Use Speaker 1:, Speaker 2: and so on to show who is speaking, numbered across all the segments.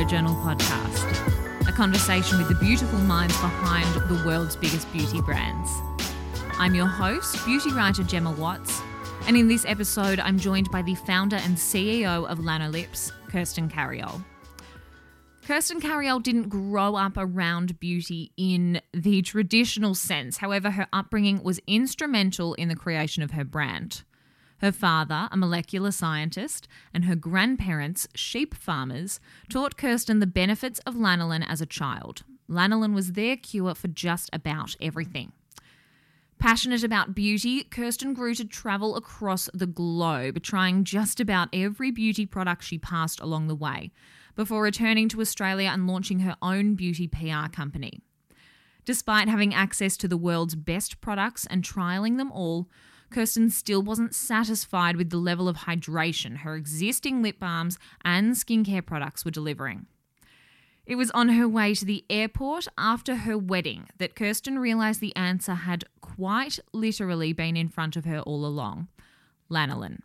Speaker 1: Glow Journal podcast, a conversation with the beautiful minds behind the world's biggest beauty brands. I'm your host, beauty writer Gemma Watts, and in this episode, I'm joined by the founder and CEO of Lanolips, Kirsten Carriol. Kirsten Carriol didn't grow up around beauty in the traditional sense. However, her upbringing was instrumental in the creation of her brand. Her father, a molecular scientist, and her grandparents, sheep farmers, taught Kirsten the benefits of lanolin as a child. Lanolin was their cure for just about everything. Passionate about beauty, Kirsten grew to travel across the globe, trying just about every beauty product she passed along the way, before returning to Australia and launching her own beauty PR company. Despite having access to the world's best products and trialing them all, Kirsten still wasn't satisfied with the level of hydration her existing lip balms and skincare products were delivering. It was on her way to the airport after her wedding that Kirsten realised the answer had quite literally been in front of her all along lanolin.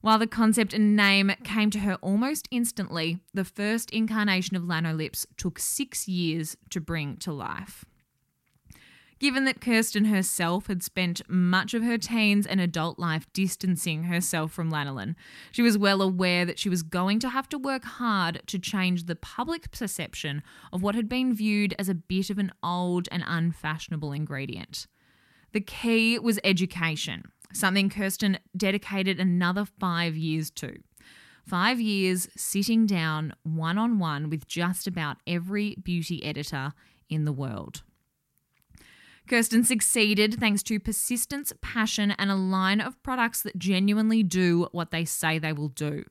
Speaker 1: While the concept and name came to her almost instantly, the first incarnation of Lanolips took six years to bring to life. Given that Kirsten herself had spent much of her teens and adult life distancing herself from lanolin, she was well aware that she was going to have to work hard to change the public perception of what had been viewed as a bit of an old and unfashionable ingredient. The key was education, something Kirsten dedicated another five years to. Five years sitting down one on one with just about every beauty editor in the world. Kirsten succeeded thanks to persistence, passion, and a line of products that genuinely do what they say they will do.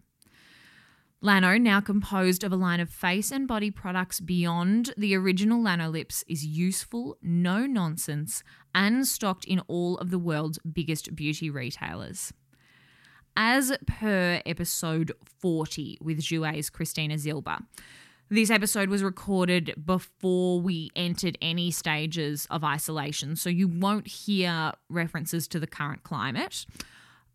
Speaker 1: Lano, now composed of a line of face and body products beyond the original Lanolips, is useful, no nonsense, and stocked in all of the world's biggest beauty retailers. As per episode 40 with Jouer's Christina Zilber, this episode was recorded before we entered any stages of isolation, so you won't hear references to the current climate.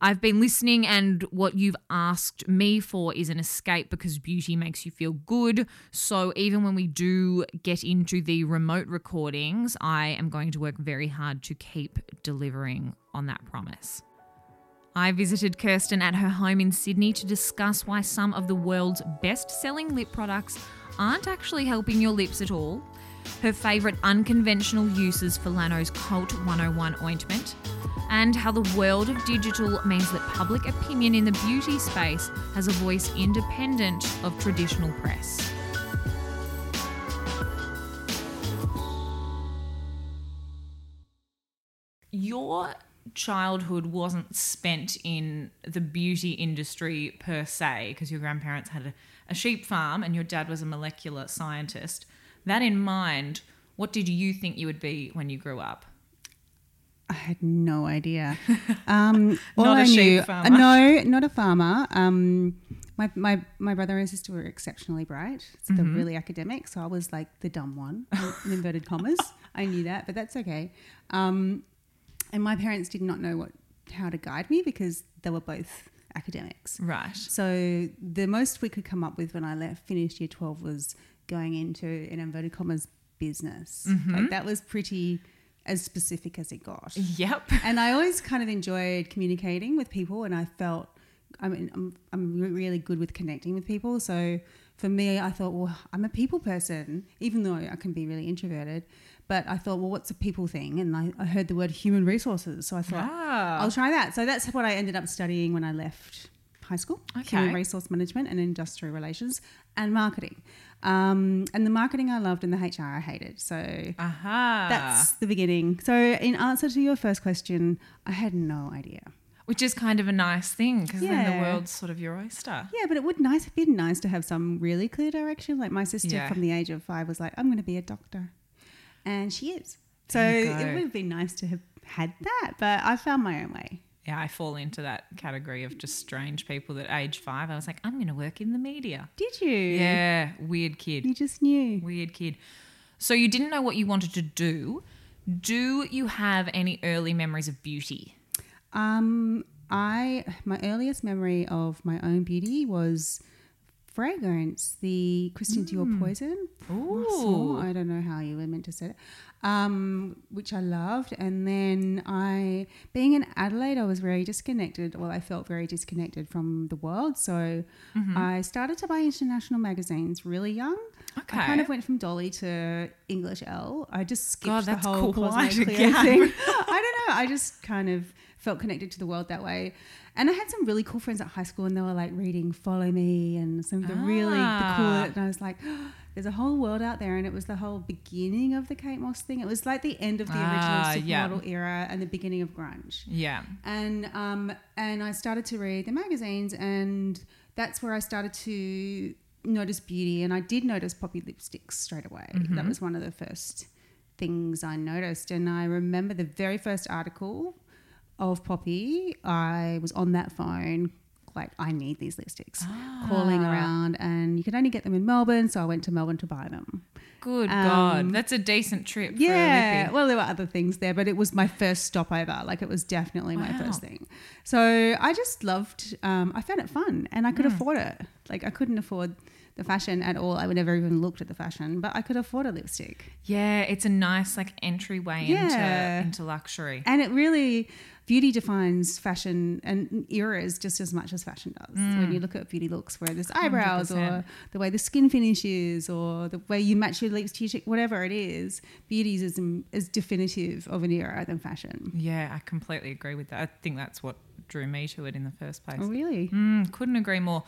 Speaker 1: I've been listening, and what you've asked me for is an escape because beauty makes you feel good. So, even when we do get into the remote recordings, I am going to work very hard to keep delivering on that promise. I visited Kirsten at her home in Sydney to discuss why some of the world's best selling lip products aren't actually helping your lips at all, her favourite unconventional uses for Lano's Cult 101 ointment, and how the world of digital means that public opinion in the beauty space has a voice independent of traditional press. Your childhood wasn't spent in the beauty industry per se, because your grandparents had a a sheep farm and your dad was a molecular scientist, that in mind, what did you think you would be when you grew up?
Speaker 2: I had no idea. Um, all
Speaker 1: Not a
Speaker 2: I
Speaker 1: sheep
Speaker 2: knew,
Speaker 1: farmer.
Speaker 2: no, not a farmer. Um, my, my, my brother and sister were exceptionally bright. So They're
Speaker 1: Mm-hmm.
Speaker 2: really academic. So I was like the dumb one, in inverted commas. I knew that, but that's okay. Um, and my parents did not know what how to guide me because they were both academics.
Speaker 1: Right.
Speaker 2: So the most we could come up with when I left, finished year 12 was going into an inverted commas business.
Speaker 1: Mm-hmm.
Speaker 2: Like that was pretty as specific as it got.
Speaker 1: Yep.
Speaker 2: and I always kind of enjoyed communicating with people and I felt I mean I'm I'm really good with connecting with people. So for me I thought well I'm a people person even though I can be really introverted. But I thought, well, what's a people thing? And I, I heard the word human resources. So I thought,
Speaker 1: Ah.
Speaker 2: I'll try that. So that's what I ended up studying when I left high school
Speaker 1: Okay.
Speaker 2: human resource management and industrial relations and marketing. Um, and the marketing I loved and the HR I hated. So
Speaker 1: Aha.
Speaker 2: that's the beginning. So, in answer to your first question, I had no idea.
Speaker 1: Which is kind of a nice thing because then the world's sort of your oyster.
Speaker 2: Yeah, but it would nice have been nice to have some really clear direction. Like my sister
Speaker 1: Yeah.
Speaker 2: from the age of five was like, I'm going to be a doctor. And she is. So it would have been nice to have had that. But I found my own way.
Speaker 1: Yeah, I fall into that category of just strange people that age five, I was like, I'm going to work in the media.
Speaker 2: Did you?
Speaker 1: Yeah, weird kid.
Speaker 2: You just knew.
Speaker 1: Weird kid. So you didn't know what you wanted to do. Do you have any early memories of beauty?
Speaker 2: Um, I my earliest memory of my own beauty was fragrance, the Christian Dior Poison.
Speaker 1: Ooh.
Speaker 2: I don't know how you were meant to say it, um, which I loved. And then I, being in Adelaide, I was very disconnected. Well, I felt very disconnected from the world. So
Speaker 1: Mm-hmm.
Speaker 2: I started to buy international magazines really young.
Speaker 1: Okay.
Speaker 2: I kind of went from Dolly to English Elle. I just skipped
Speaker 1: God,
Speaker 2: the whole
Speaker 1: a
Speaker 2: thing. I don't know. I just kind of felt connected to the world that way. And I had some really cool friends at high school, and they were like reading Follow Me and some of the really the
Speaker 1: Ah.
Speaker 2: cool. And I was like, there's a whole world out there, and it was the whole beginning of the Kate Moss thing. It was like the end of the
Speaker 1: Ah,
Speaker 2: original
Speaker 1: yeah.
Speaker 2: supermodel era and the beginning of grunge
Speaker 1: Yeah.
Speaker 2: and um, and I started to read the magazines, and that's where I started to notice beauty, and I did notice poppy lipsticks straight away. That was one of the first things I noticed, and I remember the very first article of Poppy. I was on that phone. Like I need these lipsticks, calling around, and you could only get them in Melbourne, so I went to Melbourne to buy them.
Speaker 1: Good
Speaker 2: Um,
Speaker 1: God. That's a decent trip
Speaker 2: Yeah, well, there were other things there, but it was my first stopover. Like it was definitely my first thing. So I just loved. Um, I found it fun, and I could
Speaker 1: Mm.
Speaker 2: afford it. Like I couldn't afford the fashion at all. I would never even looked at the fashion, but I could afford a lipstick,
Speaker 1: Yeah, it's a nice like entryway
Speaker 2: Yeah.
Speaker 1: into into luxury.
Speaker 2: and it really. Beauty defines fashion and eras just as much as fashion does. When you look at beauty looks, where there's eyebrows or
Speaker 1: 100%.
Speaker 2: the way the skin finish is or the way you match your lips lipstick, whatever it is, beauty is as definitive of an era than fashion.
Speaker 1: Yeah, I completely agree with that. I think that's what drew me to it in the first place.
Speaker 2: Oh, really?
Speaker 1: Mm, couldn't agree more.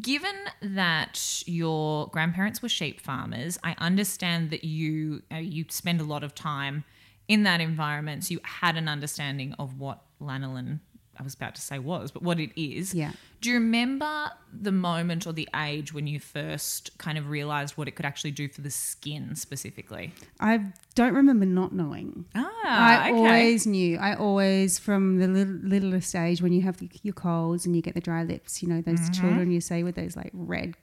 Speaker 1: Given that your grandparents were sheep farmers, I understand that you uh, you spend a lot of time in that environment, so you had an understanding of what lanolin. I was about to say was, but what it is.
Speaker 2: Yeah.
Speaker 1: Do you remember the moment or the age when you first kind of realized what it could actually do for the skin specifically?
Speaker 2: I don't remember not knowing.
Speaker 1: Ah,
Speaker 2: I
Speaker 1: okay.
Speaker 2: always knew. I always, from the little, littlest age, when you have your colds and you get the dry lips, you know, those
Speaker 1: Mm-hmm.
Speaker 2: children you see with those like red,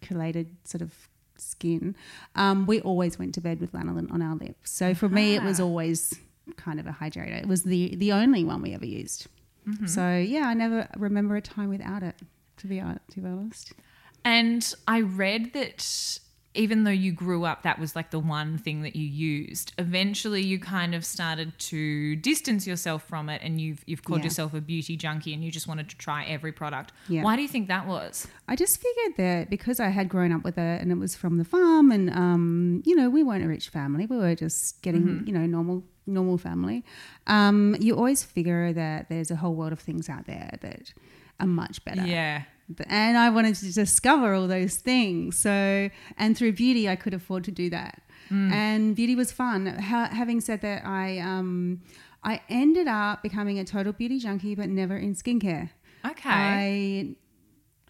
Speaker 2: collated sort of skin, um, we always went to bed with lanolin on our lips. So for me, it was
Speaker 1: Ah.
Speaker 2: always kind of a hydrator. It was the the only one we ever used.
Speaker 1: Mm-hmm.
Speaker 2: So yeah, I never remember a time without it. To be to be honest.
Speaker 1: And I read that even though you grew up, that was like the one thing that you used. Eventually, you kind of started to distance yourself from it, and you've you've called
Speaker 2: Yeah.
Speaker 1: yourself a beauty junkie, and you just wanted to try every product.
Speaker 2: Yeah.
Speaker 1: Why do you think that was?
Speaker 2: I just figured that because I had grown up with it and it was from the farm and um, you know, we weren't a rich family. We were just getting,
Speaker 1: Mm-hmm.
Speaker 2: you know, normal normal family. Um, you always figure that there's a whole world of things out there that are much better.
Speaker 1: Yeah,
Speaker 2: And I wanted to discover all those things. So, and through beauty, I could afford to do that.
Speaker 1: Mm.
Speaker 2: And beauty was fun. Ha- having said that, I um, I ended up becoming a total beauty junkie, but never in skincare.
Speaker 1: okay,
Speaker 2: I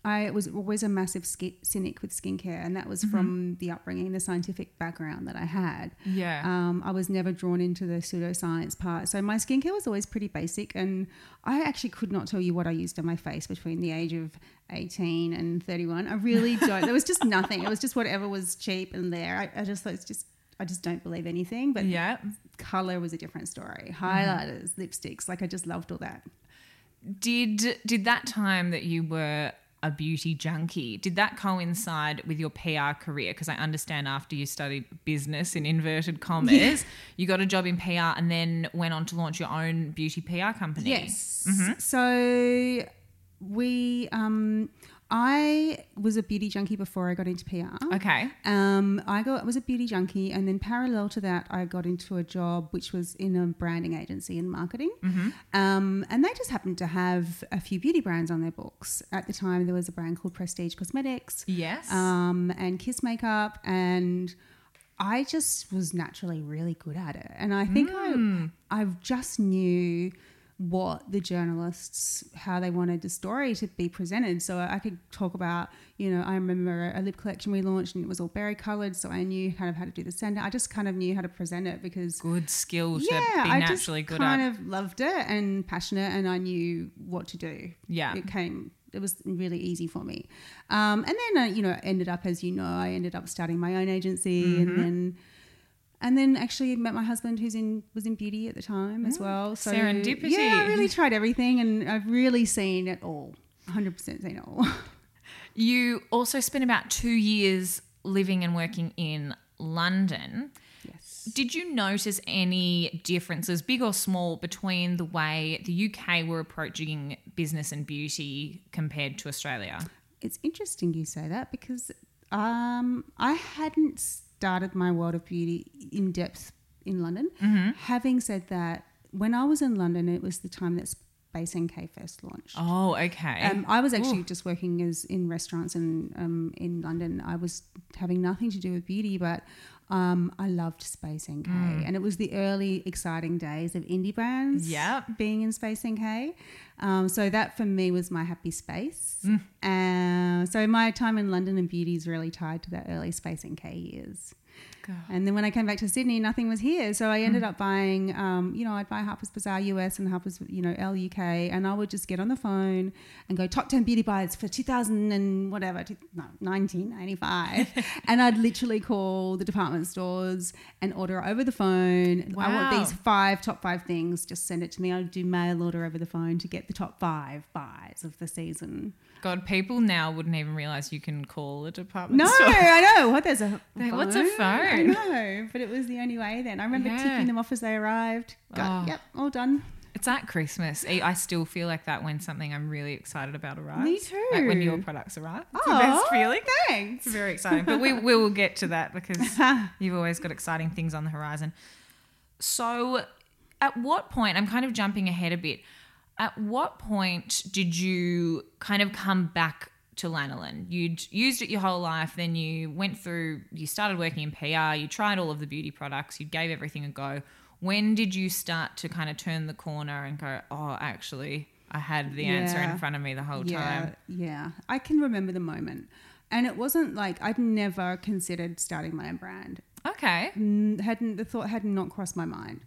Speaker 2: I was always a massive ski- cynic with skincare, and that was
Speaker 1: Mm-hmm.
Speaker 2: from the upbringing, the scientific background that I had.
Speaker 1: yeah,
Speaker 2: Um, I was never drawn into the pseudoscience part, so my skincare was always pretty basic, and I actually could not tell you what I used on my face between the age of eighteen and thirty-one. I really don't. there was just nothing. It was just whatever was cheap and there. I, I just it's just. I just don't believe anything, but
Speaker 1: yeah.
Speaker 2: color was a different story.
Speaker 1: Mm-hmm.
Speaker 2: Highlighters, lipsticks, like I just loved all that.
Speaker 1: Did did that time that you were a beauty junkie did that coincide with your PR career? Because I understand after you studied business in inverted commas, you got a job in PR and then went on to launch your own beauty PR company.
Speaker 2: Yes.
Speaker 1: Mm-hmm.
Speaker 2: So we, um, I was a beauty junkie before I got into PR.
Speaker 1: Okay.
Speaker 2: Um, I got I was a beauty junkie, and then parallel to that, I got into a job which was in a branding agency and marketing.
Speaker 1: Mm-hmm.
Speaker 2: Um, and they just happened to have a few beauty brands on their books at the time. There was a brand called Prestige Cosmetics,
Speaker 1: Yes.
Speaker 2: um, and Kiss Makeup, and I just was naturally really good at it. And I think
Speaker 1: Hmm.
Speaker 2: I I just knew what the journalists how they wanted the story to be presented so i could talk about you know i remember a lip collection we launched and it was all berry colored so i knew kind of how to do the center i just kind of knew how to present it because
Speaker 1: good skill to
Speaker 2: yeah i just
Speaker 1: good
Speaker 2: kind
Speaker 1: at.
Speaker 2: of loved it and passionate and i knew what to do
Speaker 1: Yeah.
Speaker 2: it came it was really easy for me um, and then uh, you know ended up as you know i ended up starting my own agency
Speaker 1: Mm-hmm.
Speaker 2: and then and then actually met my husband who's in was in beauty at the time as well so
Speaker 1: serendipity.
Speaker 2: yeah i really tried everything and i've really seen it all 100% seen it all
Speaker 1: You also spent about two years living and working in London.
Speaker 2: Yes.
Speaker 1: Did you notice any differences, big or small, between the way the UK were approaching business and beauty compared to Australia?
Speaker 2: It's interesting you say that because um, I hadn't started my world of beauty in depth in London. Having said that, when I was in London, it was the time that Space NK first launched.
Speaker 1: Oh, okay.
Speaker 2: Um, I was actually just working as in restaurants and um, in London. I was having nothing to do with beauty, but um, I loved Space NK, and it was the early exciting days of indie brands. Being in Space NK, um, so that for me was my happy space. Uh, so my time in London and beauty is really tied to that early Space NK years.
Speaker 1: God.
Speaker 2: And then when I came back to Sydney, nothing was here. So I ended up buying, um, you know, I'd buy Harper's Bazaar US and Harper's, you know, Elle UK, and I would just get on the phone and go top 10 beauty buys for 2000 and whatever, two- no, 1995. and I'd literally call the department stores and order over the phone. I want these five, top five things, just send it to me. I'd do mail order over the phone to get the top five buys of the season.
Speaker 1: God, people now wouldn't even realize you can call a department store.
Speaker 2: No,
Speaker 1: store.
Speaker 2: I know. What there's a
Speaker 1: Hey, what's a phone?
Speaker 2: know, but it was the only way then. I remember
Speaker 1: Yeah.
Speaker 2: ticking them off as they arrived. Got,
Speaker 1: Oh.
Speaker 2: Yep, all done.
Speaker 1: It's at Christmas. I I still feel like that when something I'm really excited about arrives.
Speaker 2: Me too.
Speaker 1: Like when your products arrive. It's the
Speaker 2: Aw,
Speaker 1: best oh, feeling.
Speaker 2: Thanks.
Speaker 1: It's very exciting. But we, we will get to that because you've always got exciting things on the horizon. So, at what point, I'm kind of jumping ahead a bit. At what point did you kind of come back to lanolin? You'd used it your whole life, then you went through, you started working in PR, you tried all of the beauty products, you gave everything a go. When did you start to kind of turn the corner and go, oh, actually, I had the answer in front of me the whole
Speaker 2: Yeah,
Speaker 1: time?
Speaker 2: yeah. I can remember the moment. And it wasn't like I'd never considered starting my own brand.
Speaker 1: Okay.
Speaker 2: Hadn't the thought had not crossed my mind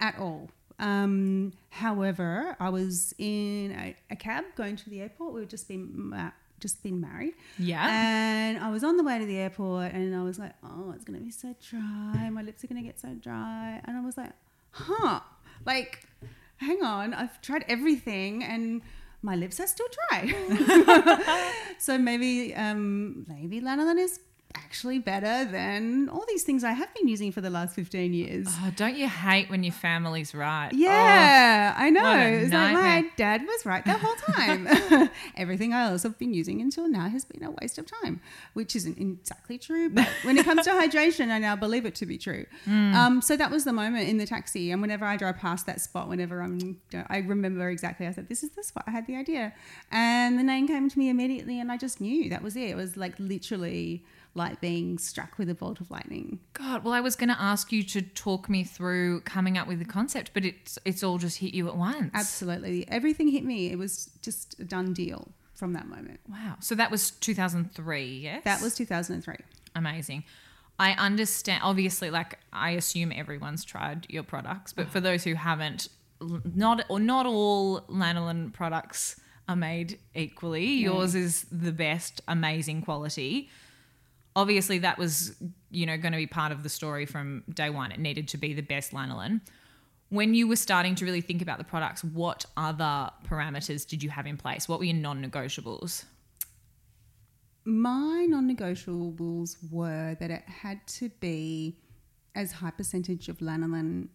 Speaker 2: at all. Um, however, I was in a, a cab going to the airport. We'd just been ma- just been married.
Speaker 1: Yeah.
Speaker 2: And I was on the way to the airport and I was like, oh, it's going to be so dry. My lips are going to get so dry. And I was like, huh, like, hang on. I've tried everything and my lips are still dry. so maybe, um, maybe lanolin is actually better than all these things I have been using for the last 15 years.
Speaker 1: Oh, don't you hate when your family's right?
Speaker 2: Yeah, I know. It's like my dad was right the whole time. Everything else I've been using until now has been a waste of time, which isn't exactly true. But when it comes to hydration, I now believe it to be true.
Speaker 1: Mm.
Speaker 2: Um, so that was the moment in the taxi, and whenever I drive past that spot, whenever I'm, I remember exactly. I said, "This is the spot." I had the idea, and the name came to me immediately, and I just knew that was it. It was like literally like being struck with a bolt of lightning.
Speaker 1: God, well, I was going to ask you to talk me through coming up with the concept, but it's it's all just hit you at once.
Speaker 2: Absolutely. Everything hit me. It was just a done deal from that moment.
Speaker 1: Wow. So that was 2003, yes?
Speaker 2: That was 2003.
Speaker 1: amazing. I understand. Obviously, like I assume everyone's tried your products, but for those who haven't, not or not all lanolin products are made equally. Yours is the best, amazing quality. Obviously, that was you know going to be part of the story from day one. It needed to be the best lanolin. When you were starting to really think about the products, what other parameters did you have in place? What were your non-negotiables?
Speaker 2: My non negotiables were that it had to be as high percentage of lanolin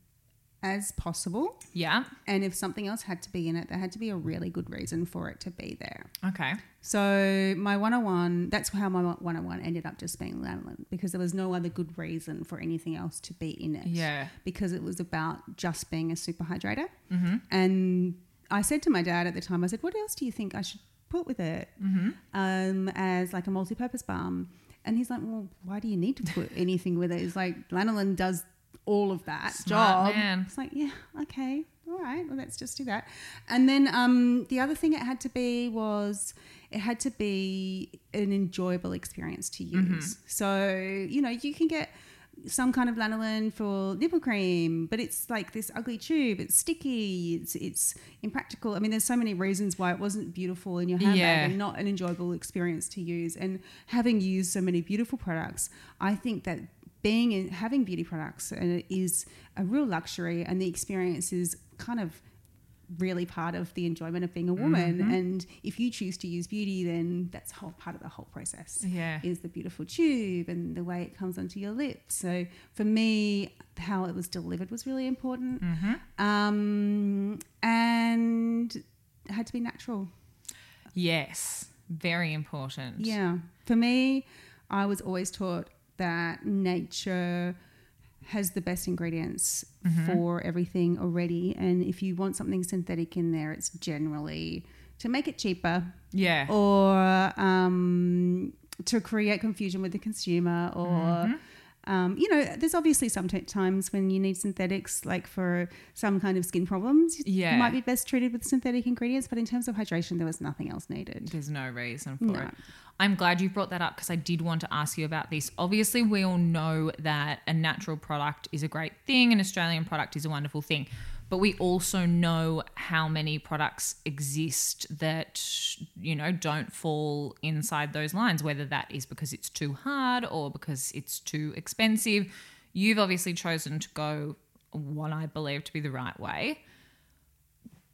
Speaker 2: as possible.
Speaker 1: Yeah.
Speaker 2: And if something else had to be in it, there had to be a really good reason for it to be there.
Speaker 1: Okay.
Speaker 2: So my 101, that's how my 101 ended up just being lanolin because there was no other good reason for anything else to be in it.
Speaker 1: Yeah.
Speaker 2: Because it was about just being a super hydrator.
Speaker 1: Mm-hmm.
Speaker 2: And I said to my dad at the time, I said, what else do you think I should put with it
Speaker 1: Mm-hmm.
Speaker 2: um, as like a multi-purpose balm? And he's like, well, why do you need to put anything with it? It's like lanolin does all of that
Speaker 1: Smart
Speaker 2: job.
Speaker 1: man.
Speaker 2: It's like, yeah, okay, all right, well, let's just do that. And then um, the other thing it had to be was it had to be an enjoyable experience to
Speaker 1: Mm-hmm.
Speaker 2: use. So, you know, you can get some kind of lanolin for nipple cream, but it's like this ugly tube. It's sticky. It's it's impractical. I mean, there's so many reasons why it wasn't beautiful in your handbag
Speaker 1: Yeah.
Speaker 2: and not an enjoyable experience to use. And having used so many beautiful products, I think that being in, having beauty products is a real luxury, and the experience is kind of really part of the enjoyment of being a woman.
Speaker 1: Mm-hmm.
Speaker 2: And if you choose to use beauty, then that's whole part of the whole process.
Speaker 1: Yeah.
Speaker 2: Is the beautiful tube and the way it comes onto your lips. So for me, how it was delivered was really important.
Speaker 1: Mm-hmm.
Speaker 2: Um, and it had to be natural.
Speaker 1: Yes. Very important.
Speaker 2: Yeah. For me, I was always taught that nature has the best ingredients for everything already. And if you want something synthetic in there, it's generally to make it cheaper
Speaker 1: Yeah.
Speaker 2: or um, to create confusion with the consumer or.
Speaker 1: Mm-hmm.
Speaker 2: Um, you know, there's obviously some t- times when you need synthetics, like for some kind of skin problems.
Speaker 1: Yeah.
Speaker 2: You might be best treated with synthetic ingredients, but in terms of hydration, there was nothing else needed.
Speaker 1: There's no reason for
Speaker 2: No.
Speaker 1: it. I'm glad you brought that up because I did want to ask you about this. Obviously, we all know that a natural product is a great thing, an Australian product is a wonderful thing. But we also know how many products exist that, you know, don't fall inside those lines, whether that is because it's too hard or because it's too expensive. You've obviously chosen to go what I believe to be the right way.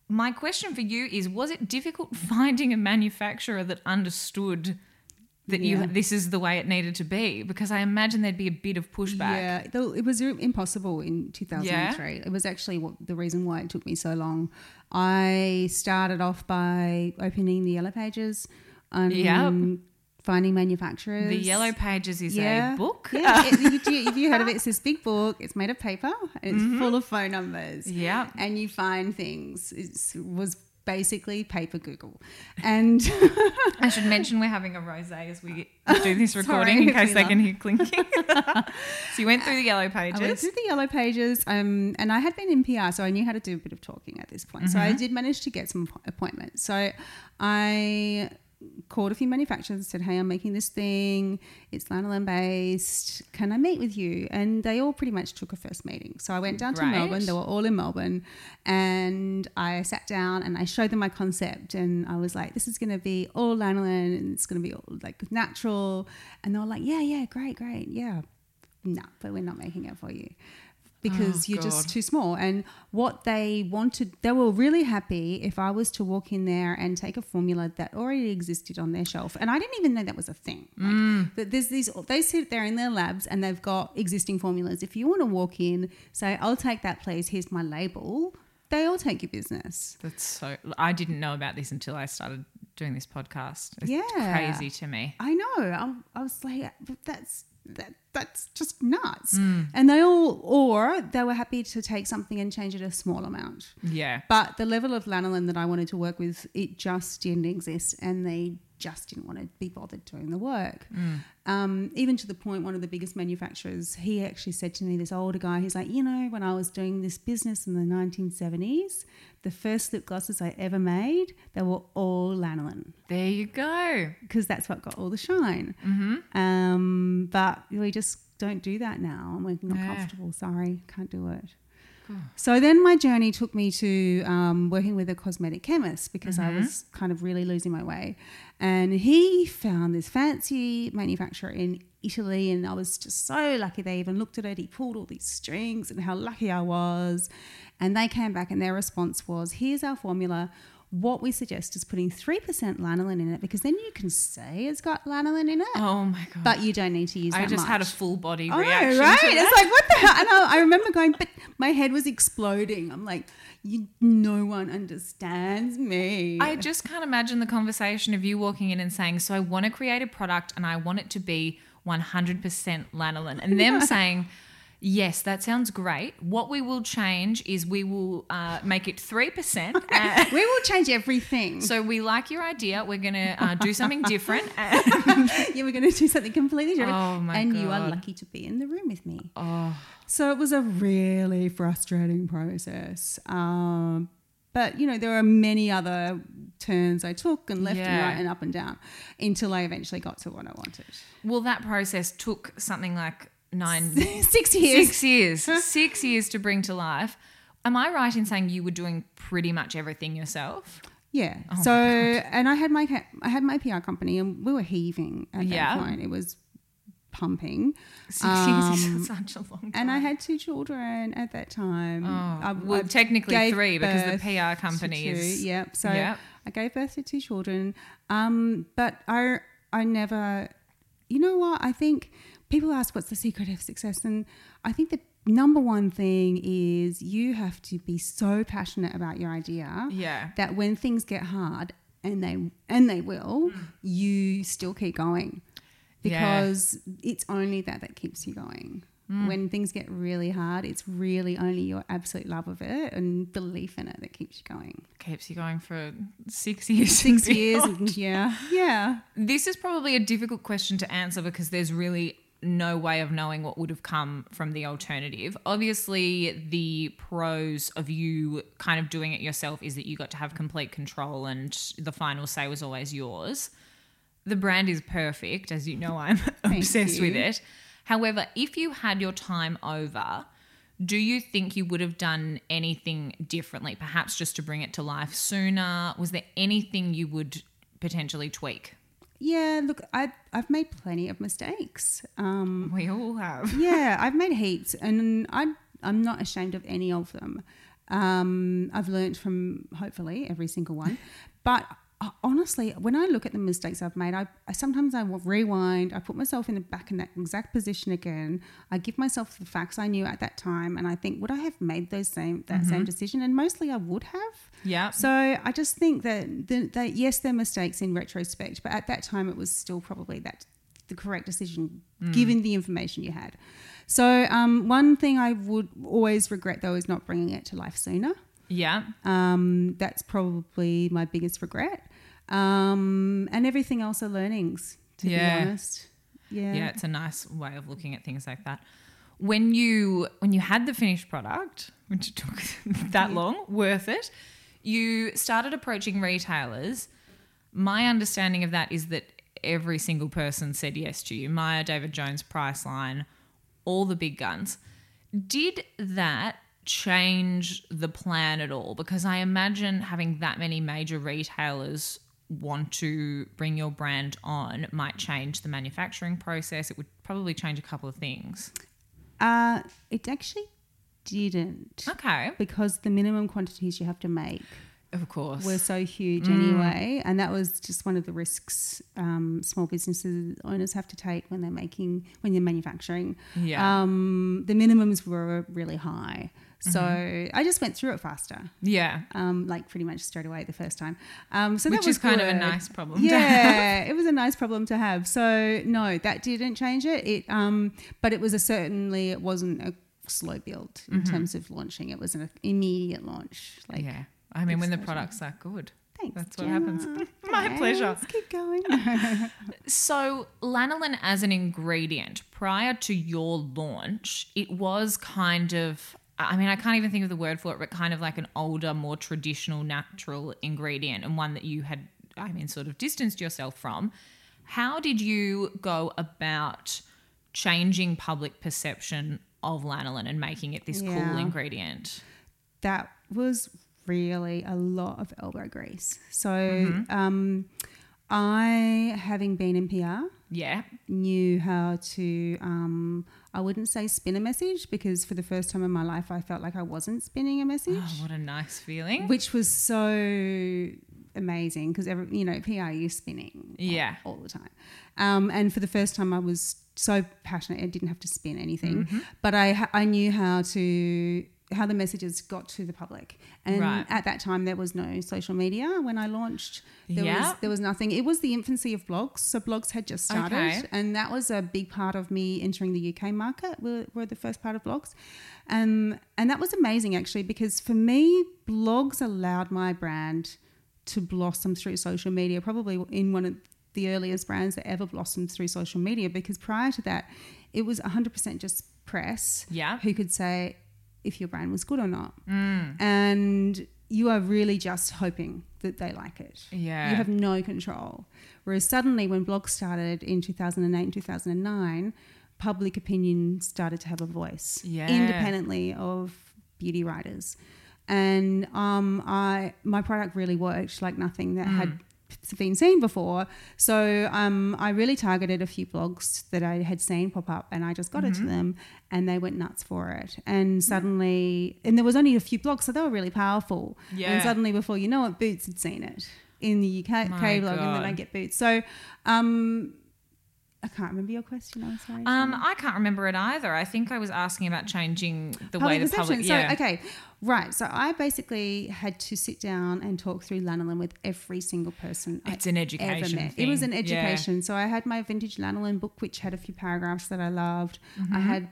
Speaker 1: My question for you is was it difficult finding a manufacturer that understood that
Speaker 2: Yeah.
Speaker 1: you this is the way it needed to be because I imagine there'd be a bit of pushback.
Speaker 2: Yeah, though it was impossible in 2003. It was actually what, the reason why it took me so long. I started off by opening the yellow pages and
Speaker 1: Yep.
Speaker 2: finding manufacturers.
Speaker 1: The Yellow Pages is
Speaker 2: yeah.
Speaker 1: a book.
Speaker 2: Yeah, it, you, do- if you heard of it, it's this big book. It's made of paper. And it's full of phone numbers.
Speaker 1: Mm-hmm. Yeah.
Speaker 2: and you find things. It was basically paper Google, and
Speaker 1: I should mention we're having a rosé as we do this
Speaker 2: Sorry
Speaker 1: recording in case they can hear clinking. so you went through the Yellow pages.
Speaker 2: I went through the yellow pages, um, and I had been in PR, so I knew how to do a bit of talking at this point. So I did manage to get some appointments. So I called a few manufacturers and said, "Hey, I'm making this thing. It's lanolin based. Can I meet with you?" And they all pretty much took a first meeting. So I went down to Melbourne. They were all in Melbourne, and I sat down and I showed them my concept, and I was like, "This is going to be all lanolin, and it's going to be all like natural." And they were like, "Yeah, yeah, great, great, yeah." No, but we're not making it for you because
Speaker 1: Oh,
Speaker 2: you're just too small. And what they wanted, they were really happy if I was to walk in there and take a formula that already existed on their shelf. And I didn't even know that was a thing. Like,
Speaker 1: Mm.
Speaker 2: that there's these, they sit there in their labs and they've got existing formulas. If you want to walk in, say, I'll take that, please. Here's my label. They all take your business.
Speaker 1: That's so. I didn't know about this until I started doing this podcast. It's
Speaker 2: Yeah.
Speaker 1: crazy to me.
Speaker 2: I know. I, I was like, that's that that's just nuts. And they all, or they were happy to take something and change it a small amount.
Speaker 1: Yeah.
Speaker 2: But the level of lanolin that I wanted to work with, it just didn't exist, and they just didn't want to be bothered doing the work. Um, even to the point, one of the biggest manufacturers, he actually said to me, this older guy, he's like, you know, when I was doing this business in the 1970s, the first lip glosses I ever made, they were all lanolin
Speaker 1: There you go.
Speaker 2: because that's what got all the shine. Um, but we just don't do that now. I'm like, not
Speaker 1: Yeah.
Speaker 2: comfortable. Sorry, can't do it. So then my journey took me to um, working with a cosmetic chemist because I was kind of really losing my way. And he found this fancy manufacturer in Italy, and I was just so lucky they even looked at it. He pulled all these strings, and how lucky I was. And they came back, and their response was here's our formula. What we suggest is putting 3% lanolin in it because then you can say it's got lanolin in it,
Speaker 1: Oh my god.
Speaker 2: but you don't need to use
Speaker 1: I just had a full body
Speaker 2: I know,
Speaker 1: reaction.
Speaker 2: right? It's like what the hell? I know. I remember going, but my head was exploding. I'm like, you, no one understands me.
Speaker 1: I just can't imagine the conversation of you walking in and saying, "So I want to create a product and I want it to be 100% lanolin," and them saying. Yes, that sounds great. What we will change is we will uh, make it 3%. Uh,
Speaker 2: we will change everything.
Speaker 1: so we like your idea. We're going to uh, do something different.
Speaker 2: you were going to do something completely different.
Speaker 1: Oh my
Speaker 2: and you are lucky to be in the room with me.
Speaker 1: oh,
Speaker 2: So it was a really frustrating process. Um, but, you know, there are many other turns I took and left and right and up and down until I eventually got to what I wanted.
Speaker 1: well, that process took something like nine,
Speaker 2: Six years.
Speaker 1: six years, six years to bring to life. Am I right in saying you were doing pretty much everything yourself?
Speaker 2: Yeah.
Speaker 1: Oh
Speaker 2: so, and I had my I had my PR company, and we were heaving at
Speaker 1: Yeah.
Speaker 2: that point. It was pumping.
Speaker 1: Six years is
Speaker 2: Um,
Speaker 1: such a long time.
Speaker 2: And I had two children at that time.
Speaker 1: Oh,
Speaker 2: I,
Speaker 1: well,
Speaker 2: I
Speaker 1: technically three because the PR company is.
Speaker 2: Yep. So
Speaker 1: Yep.
Speaker 2: I gave birth to two children. Um, but I I never you know what? I think people ask what's the secret of success and I think the number one thing is you have to be so passionate about your idea
Speaker 1: Yeah.
Speaker 2: that when things get hard and they and they will,
Speaker 1: Mm.
Speaker 2: you still keep going
Speaker 1: Yeah.
Speaker 2: because it's only that that keeps you going.
Speaker 1: Mm.
Speaker 2: When things get really hard, it's really only your absolute love of it and belief in it that keeps you going.
Speaker 1: Keeps you going for six years.
Speaker 2: Six years, and yeah, yeah,
Speaker 1: This is probably a difficult question to answer because there's really no way of knowing what would have come from the alternative. Obviously, the pros of you kind of doing it yourself is that you got to have complete control and the final say was always yours. The brand is perfect, as you know, I'm obsessed with it. However, if you had your time over, do you think you would have done anything differently? Perhaps just to bring it to life sooner? Was there anything you would potentially tweak?
Speaker 2: Yeah. Look, I I've made plenty of mistakes. Um,
Speaker 1: We all have.
Speaker 2: yeah, I've made heaps, and I I'm not ashamed of any of them. Um, I've learned from hopefully every single one, but honestly, when I look at the mistakes I've made, I, I sometimes I rewind. I put myself in the back in that exact position again. I give myself the facts I knew at that time, and I think would I have made those same that same decision? And mostly I would have.
Speaker 1: Yeah.
Speaker 2: So I just think that, the, that yes, they're mistakes in retrospect, but at that time it was still probably that the correct decision given the information you had. So um, one thing I would always regret though is not bringing it to life sooner.
Speaker 1: Yeah.
Speaker 2: Um, that's probably my biggest regret. Um, and everything else are learnings, to
Speaker 1: Yeah.
Speaker 2: be honest. Yeah.
Speaker 1: Yeah, it's a nice way of looking at things like that. When you when you had the finished product, which took that long, worth it, you started approaching retailers. My understanding of that is that every single person said yes to you. Myer, David Jones, Priceline, all the big guns. Did that change the plan at all? Because I imagine having that many major retailers want to bring your brand on might change the manufacturing process. It would probably change a couple of things.
Speaker 2: Uh, it actually didn't
Speaker 1: Okay.
Speaker 2: because the minimum quantities you have to make
Speaker 1: Of course.
Speaker 2: were so huge
Speaker 1: Mm.
Speaker 2: anyway, and that was just one of the risks um, small businesses owners have to take when they're making when you're manufacturing.
Speaker 1: Yeah.
Speaker 2: Um, the minimums were really high, so
Speaker 1: Mm-hmm.
Speaker 2: I just went through it faster,
Speaker 1: yeah.
Speaker 2: um, like pretty much straight away the first time. Um, so
Speaker 1: Which
Speaker 2: that was
Speaker 1: is kind of a nice problem.
Speaker 2: Yeah, it was a nice problem to have. So no, that didn't change it. It um, but it was a certainly it wasn't a slow build in
Speaker 1: Mm-hmm.
Speaker 2: terms of launching. It was an immediate launch. Like
Speaker 1: yeah. I mean, when the product's are good.
Speaker 2: Thanks.
Speaker 1: That's what
Speaker 2: Gemma.
Speaker 1: happens. My pleasure.
Speaker 2: Let's keep going.
Speaker 1: So, lanolin as an ingredient, prior to your launch, it was kind of, I mean, I can't even think of the word for it, but kind of like an older, more traditional, natural ingredient and one that you had, I mean, sort of distanced yourself from. How did you go about changing public perception of lanolin and making it this cool ingredient?
Speaker 2: that was really a lot of elbow grease. So,
Speaker 1: Mm-hmm.
Speaker 2: um, I, having been in PR,
Speaker 1: Yeah.
Speaker 2: knew how to, um, I wouldn't say spin a message because for the first time in my life, I felt like I wasn't spinning a message,
Speaker 1: Oh, what a nice feeling.
Speaker 2: which was so amazing because, every you know, PR, you're spinning
Speaker 1: Yeah.
Speaker 2: all, the time. Um, and for the first time, I was so passionate, I didn't have to spin anything,
Speaker 1: Mm-hmm.
Speaker 2: but I, I knew how to. How the messages got to the public, and
Speaker 1: Right.
Speaker 2: at that time there was no social media when I launched. There
Speaker 1: Yeah.
Speaker 2: was there was nothing. It was the infancy of blogs, so blogs had just started,
Speaker 1: Okay.
Speaker 2: and that was a big part of me entering the UK market. Were, were the first part of blogs, um, and that was amazing actually because for me, blogs allowed my brand to blossom through social media. Probably in one of the earliest brands that ever blossomed through social media because prior to that, it was 100% just press
Speaker 1: Yeah.
Speaker 2: who could say if your brand was good or not,
Speaker 1: Mm.
Speaker 2: and you are really just hoping that they like it.
Speaker 1: Yeah.
Speaker 2: You have no control. Whereas suddenly, when blogs started in 2008 and 2009, public opinion started to have a voice
Speaker 1: Yeah.
Speaker 2: independently of beauty writers. And um, I, my product really worked like nothing that had been seen before. So um, I really targeted a few blogs that I had seen pop up, and I just got it to them, and they went nuts for it. And suddenly, and there was only a few blogs, so they were really powerful.
Speaker 1: Yeah.
Speaker 2: And suddenly, before you know it, Boots had seen it in the UK
Speaker 1: My
Speaker 2: blog, and then I get Boots. So um, I can't remember your question. I'm sorry.
Speaker 1: Um, I can't remember it either. I think I was asking about changing the way
Speaker 2: public
Speaker 1: the
Speaker 2: perception.
Speaker 1: public.
Speaker 2: So
Speaker 1: Yeah.
Speaker 2: okay, right. So I basically had to sit down and talk through lanolin with every single person. I
Speaker 1: It's an
Speaker 2: ever
Speaker 1: education.
Speaker 2: It was an
Speaker 1: Yeah.
Speaker 2: education. So I had my vintage lanolin book, which had a few paragraphs that I loved.
Speaker 1: Mm-hmm.
Speaker 2: I had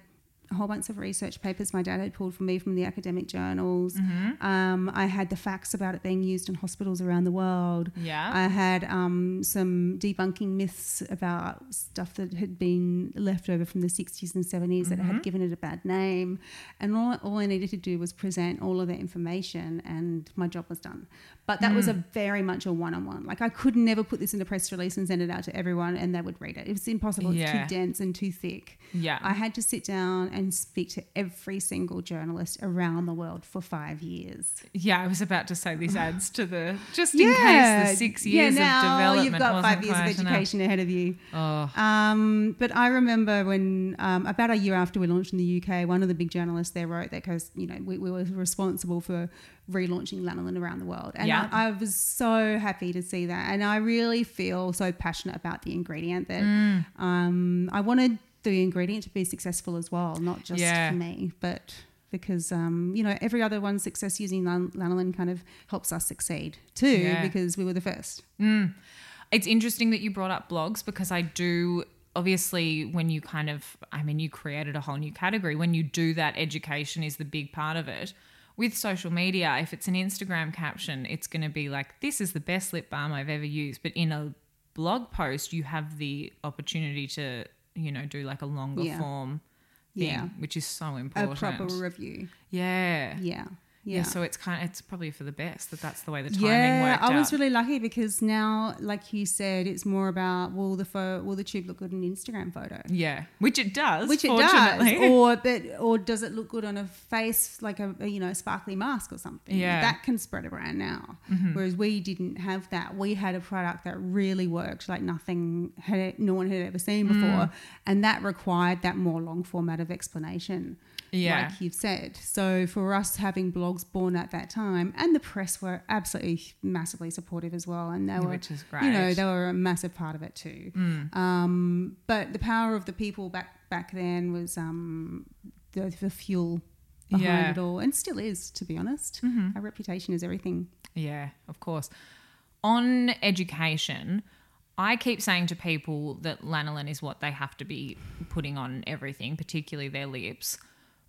Speaker 2: a whole bunch of research papers my dad had pulled for me from the academic journals.
Speaker 1: Mm-hmm.
Speaker 2: Um, I had the facts about it being used in hospitals around the world.
Speaker 1: Yeah.
Speaker 2: I had um, some debunking myths about stuff that had been left over from the 60s and 70s that
Speaker 1: Mm-hmm.
Speaker 2: had given it a bad name. And all, all I needed to do was present all of that information, and my job was done. But that was a
Speaker 1: Mm.
Speaker 2: very much a one on one. Like, I could never put this in a press release and send it out to everyone, and they would read it. It was impossible.
Speaker 1: Yeah.
Speaker 2: It's too dense and too thick.
Speaker 1: yeah.
Speaker 2: I had to sit down and speak to every single journalist around the world for five years.
Speaker 1: yeah, I was about to say this adds to the just in case the six years
Speaker 2: yeah, now
Speaker 1: of development
Speaker 2: You've got five years of
Speaker 1: quite enough.
Speaker 2: education ahead of you.
Speaker 1: Oh,
Speaker 2: Um, but I remember when um, about a year after we launched in the UK, one of the big journalists there wrote that because you know we, we were responsible for relaunching lanolin around the world, and
Speaker 1: Yeah.
Speaker 2: I, I was so happy to see that, and I really feel so passionate about the ingredient that
Speaker 1: Mm.
Speaker 2: um, I wanted the ingredient to be successful as well, not just
Speaker 1: Yeah.
Speaker 2: for me, but because um, you know every other one's success using lan- lanolin kind of helps us succeed too
Speaker 1: Yeah.
Speaker 2: because we were the first.
Speaker 1: it's interesting that you brought up blogs because I do obviously when you kind of I mean you created a whole new category when you do that education is the big part of it with social media if it's an Instagram caption it's going to be like this is the best lip balm I've ever used but in a blog post you have the opportunity to you know do like a longer
Speaker 2: Yeah.
Speaker 1: form thing
Speaker 2: Yeah.
Speaker 1: which is so important.
Speaker 2: A proper review.
Speaker 1: yeah.
Speaker 2: Yeah.
Speaker 1: Yeah
Speaker 2: Yeah.
Speaker 1: so it's kind of it's probably for the best that that's the way the timing
Speaker 2: Yeah,
Speaker 1: worked
Speaker 2: I was
Speaker 1: out
Speaker 2: really lucky because now, like you said, it's more about will the pho- will the tube look good in an Instagram photo,
Speaker 1: yeah which it does
Speaker 2: which it does, or but or does it look good on a face like a, a, you know sparkly mask or something?
Speaker 1: Yeah. Mm-hmm.
Speaker 2: that can spread around now. Whereas we didn't have that. We had a product that really worked like nothing had no one had ever seen
Speaker 1: Mm.
Speaker 2: before, and that required that more long format of explanation.
Speaker 1: Yeah.
Speaker 2: like you've said. So for us having blogs born at that time, and the press were absolutely massively supportive as well, and they were,
Speaker 1: Which is great.
Speaker 2: you know.
Speaker 1: Mm.
Speaker 2: they were a massive part of it too. Um, but the power of the people back back then was um, the, the fuel behind
Speaker 1: Yeah. Mm-hmm.
Speaker 2: it all, and still is, to be honest. Our reputation is everything.
Speaker 1: Yeah, of course. On education, I keep saying to people that lanolin is what they have to be putting on everything, particularly their lips.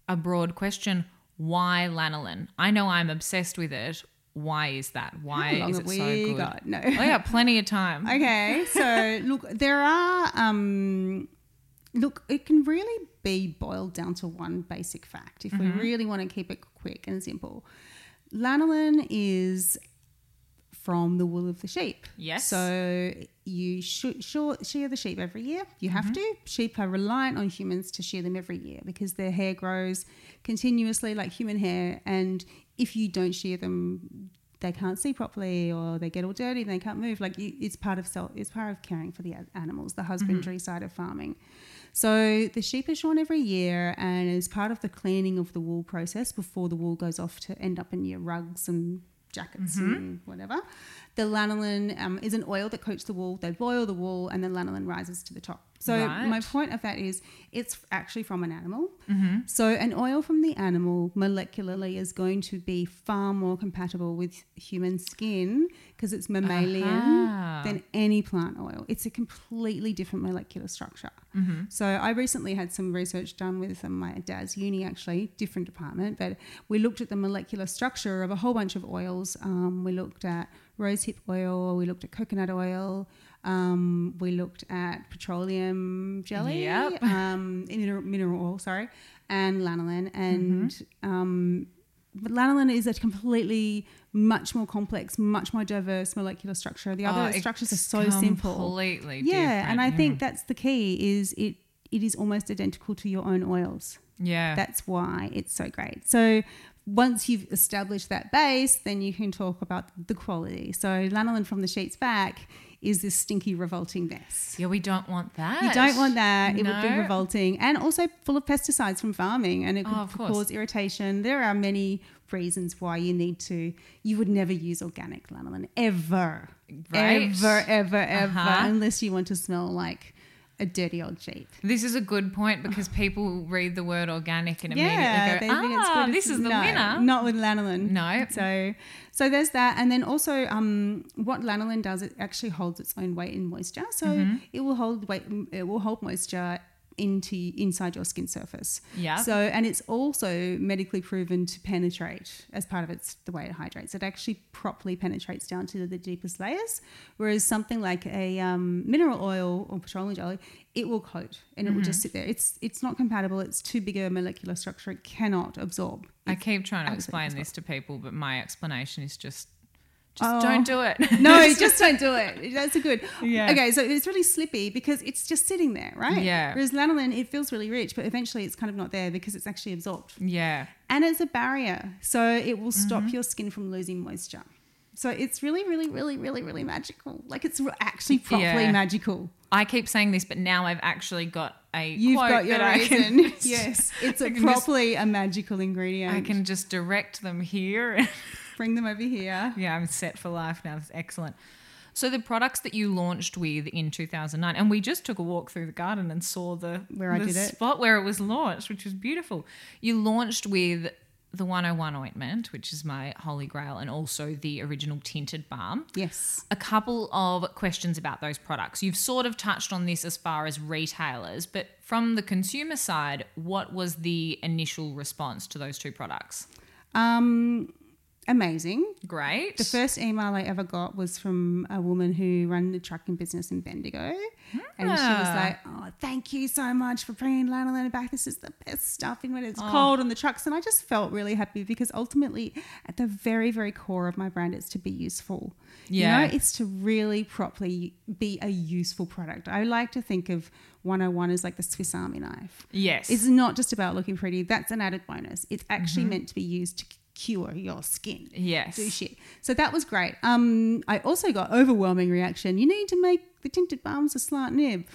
Speaker 1: A broad question why lanolin? I know I'm obsessed with it. Why is that? Why is it so good?
Speaker 2: got? No.
Speaker 1: Oh, yeah, plenty of time.
Speaker 2: Okay, so look, there are um, look, it can really be boiled down to one basic fact if
Speaker 1: Mm-hmm.
Speaker 2: we really want to keep it quick and simple. Lanolin is from the wool of the sheep.
Speaker 1: Yes.
Speaker 2: So you should shear, shear the sheep every year. You have
Speaker 1: Mm-hmm.
Speaker 2: to. Sheep are reliant on humans to shear them every year because their hair grows continuously like human hair, and if you don't shear them, they can't see properly or they get all dirty and they can't move. Like you, it's part of self, it's part of caring for the animals, the husbandry side of farming. So the sheep are shorn every year, and as part of the cleaning of the wool process before the wool goes off to end up in your rugs and jackets mm-hmm. and whatever. The lanolin um, is an oil that coats the wool. They boil the wool, and then lanolin rises to the top. So
Speaker 1: Right.
Speaker 2: my point of that is, it's actually from an animal. So an oil from the animal molecularly is going to be far more compatible with human skin because it's mammalian
Speaker 1: Aha.
Speaker 2: than any plant oil. It's a completely different molecular structure. So I recently had some research done with um, my dad's uni, actually, different department, but we looked at the molecular structure of a whole bunch of oils. Um, we looked at rosehip oil, we looked at coconut oil, um, we looked at petroleum jelly,
Speaker 1: Yep.
Speaker 2: um, mineral, mineral oil, sorry, and lanolin. And
Speaker 1: Mm-hmm.
Speaker 2: um, but lanolin is a completely much more complex, much more diverse molecular structure. The other
Speaker 1: Oh,
Speaker 2: structures are so simple.
Speaker 1: Completely
Speaker 2: Yeah, and I
Speaker 1: different,
Speaker 2: think that's the key is it it is almost identical to your own oils.
Speaker 1: Yeah.
Speaker 2: That's why it's so great. So once you've established that base, then you can talk about the quality. So lanolin from the sheets back is this stinky, revolting mess.
Speaker 1: Yeah, we don't want that.
Speaker 2: You don't want that. It would be revolting and also full of pesticides from farming and it could
Speaker 1: Oh, of course.
Speaker 2: cause irritation. There are many reasons why you need to, you would never use organic lanolin ever.
Speaker 1: Right.
Speaker 2: Ever, ever, ever,
Speaker 1: Uh-huh.
Speaker 2: unless you want to smell like a dirty old sheep.
Speaker 1: This is a good point because people read the word organic and
Speaker 2: Yeah,
Speaker 1: immediately go,
Speaker 2: think it's
Speaker 1: ah,
Speaker 2: good.
Speaker 1: this is the
Speaker 2: no,
Speaker 1: winner.
Speaker 2: Not with lanolin.
Speaker 1: No.
Speaker 2: So, so there's that, and then also, um, what lanolin does, it actually holds its own weight in moisture. So
Speaker 1: Mm-hmm.
Speaker 2: it will hold weight. It will hold moisture into inside your skin surface.
Speaker 1: Yeah.
Speaker 2: So, and it's also medically proven to penetrate as part of its the way it hydrates. It actually properly penetrates down to the deepest layers, whereas something like a um, mineral oil or petroleum jelly, it will coat and it will
Speaker 1: Mm-hmm.
Speaker 2: just sit there. It's it's not compatible. It's too big a molecular structure. It cannot absorb.
Speaker 1: I keep trying to explain this to people, but my explanation is just, just
Speaker 2: Oh.
Speaker 1: don't do it.
Speaker 2: No, just don't do it. That's a good.
Speaker 1: Yeah.
Speaker 2: Okay, so it's really slippy because it's just sitting there, right?
Speaker 1: Yeah.
Speaker 2: Whereas lanolin, it feels really rich, but eventually it's kind of not there because it's actually absorbed.
Speaker 1: yeah.
Speaker 2: and it's a barrier so it will stop
Speaker 1: Mm-hmm.
Speaker 2: your skin from losing moisture so it's really really really really really magical like it's actually properly
Speaker 1: Yeah.
Speaker 2: magical
Speaker 1: I keep saying this, but now I've actually got a
Speaker 2: you've got your reason
Speaker 1: can-
Speaker 2: yes it's a
Speaker 1: can just-
Speaker 2: properly a magical ingredient
Speaker 1: I can just direct them here.
Speaker 2: Bring them over here
Speaker 1: yeah, I'm set for life now. That's excellent. So the products that you launched with in 2009, and we just took a walk through the garden and saw the
Speaker 2: Where I
Speaker 1: the
Speaker 2: did it.
Speaker 1: spot where it was launched, which was beautiful. You launched with the 101 ointment, which is my holy grail, and also the original tinted balm.
Speaker 2: yes
Speaker 1: A couple of questions about those products. You've sort of touched on this as far as retailers, but from the consumer side, what was the initial response to those two products?
Speaker 2: um amazing
Speaker 1: Great.
Speaker 2: the first email I ever got was from a woman who ran the trucking business in Bendigo. And she was
Speaker 1: Ah.
Speaker 2: like, Oh, thank you so much for bringing lanolin back. This is the best stuff in when it's cold on the trucks. And I just felt really happy because ultimately, at the very, very core of my brand, it's to be useful.
Speaker 1: Yeah.
Speaker 2: You know, it's to really properly be a useful product. I like to think of 101 as like the Swiss Army knife.
Speaker 1: yes.
Speaker 2: It's not just about looking pretty, that's an added bonus. It's
Speaker 1: Mm-hmm.
Speaker 2: actually meant to be used to cure your skin
Speaker 1: yes.
Speaker 2: do shit. So that was great. Um, I also got overwhelming reaction. You need to make the tinted balms a slant nib,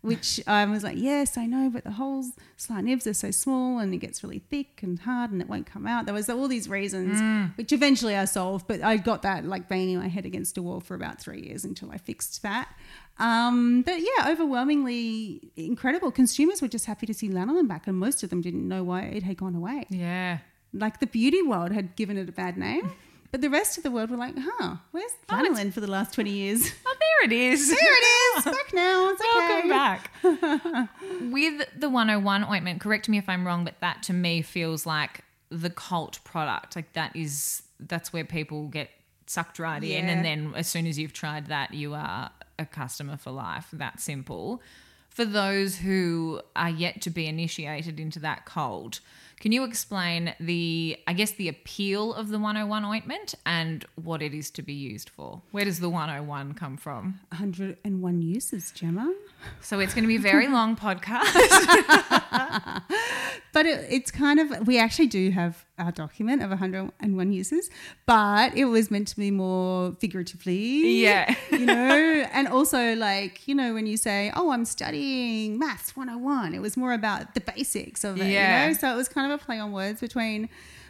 Speaker 2: which I was like, yes, I know, but the holes slant nibs are so small and it gets really thick and hard and it won't come out. There was all these reasons, which eventually I solved, but I got that like banging my head against a wall for about three years until I fixed that. Um, but yeah, overwhelmingly incredible. Consumers were just happy to see lanolin back, and most of them didn't know why it had gone away
Speaker 1: Yeah.
Speaker 2: Like the beauty world had given it a bad name, but the rest of the world were like, huh, where's lanolin for the last 20 years?
Speaker 1: Oh, there it is.
Speaker 2: There it is, back now, it's okay.
Speaker 1: Welcome back. With the 101 ointment, correct me if I'm wrong, but that to me feels like the cult product. Like that is that's where people get sucked right in, and then as soon as you've tried that, you are a customer for life. That simple. For those who are yet to be initiated into that cult, can you explain the, I guess, the appeal of the 101 ointment and what it is to be used for? Where does the 101 come from?
Speaker 2: 101 uses, Gemma.
Speaker 1: So it's going to be a very long podcast.
Speaker 2: But it, it's kind of, we actually do have our document of 101 uses, but it was meant to be more figuratively.
Speaker 1: Yeah.
Speaker 2: you know, and also like, you know, when you say, oh, I'm studying maths 101, it was more about the basics of it,
Speaker 1: Yeah.
Speaker 2: you know? So it was kind of a play on words between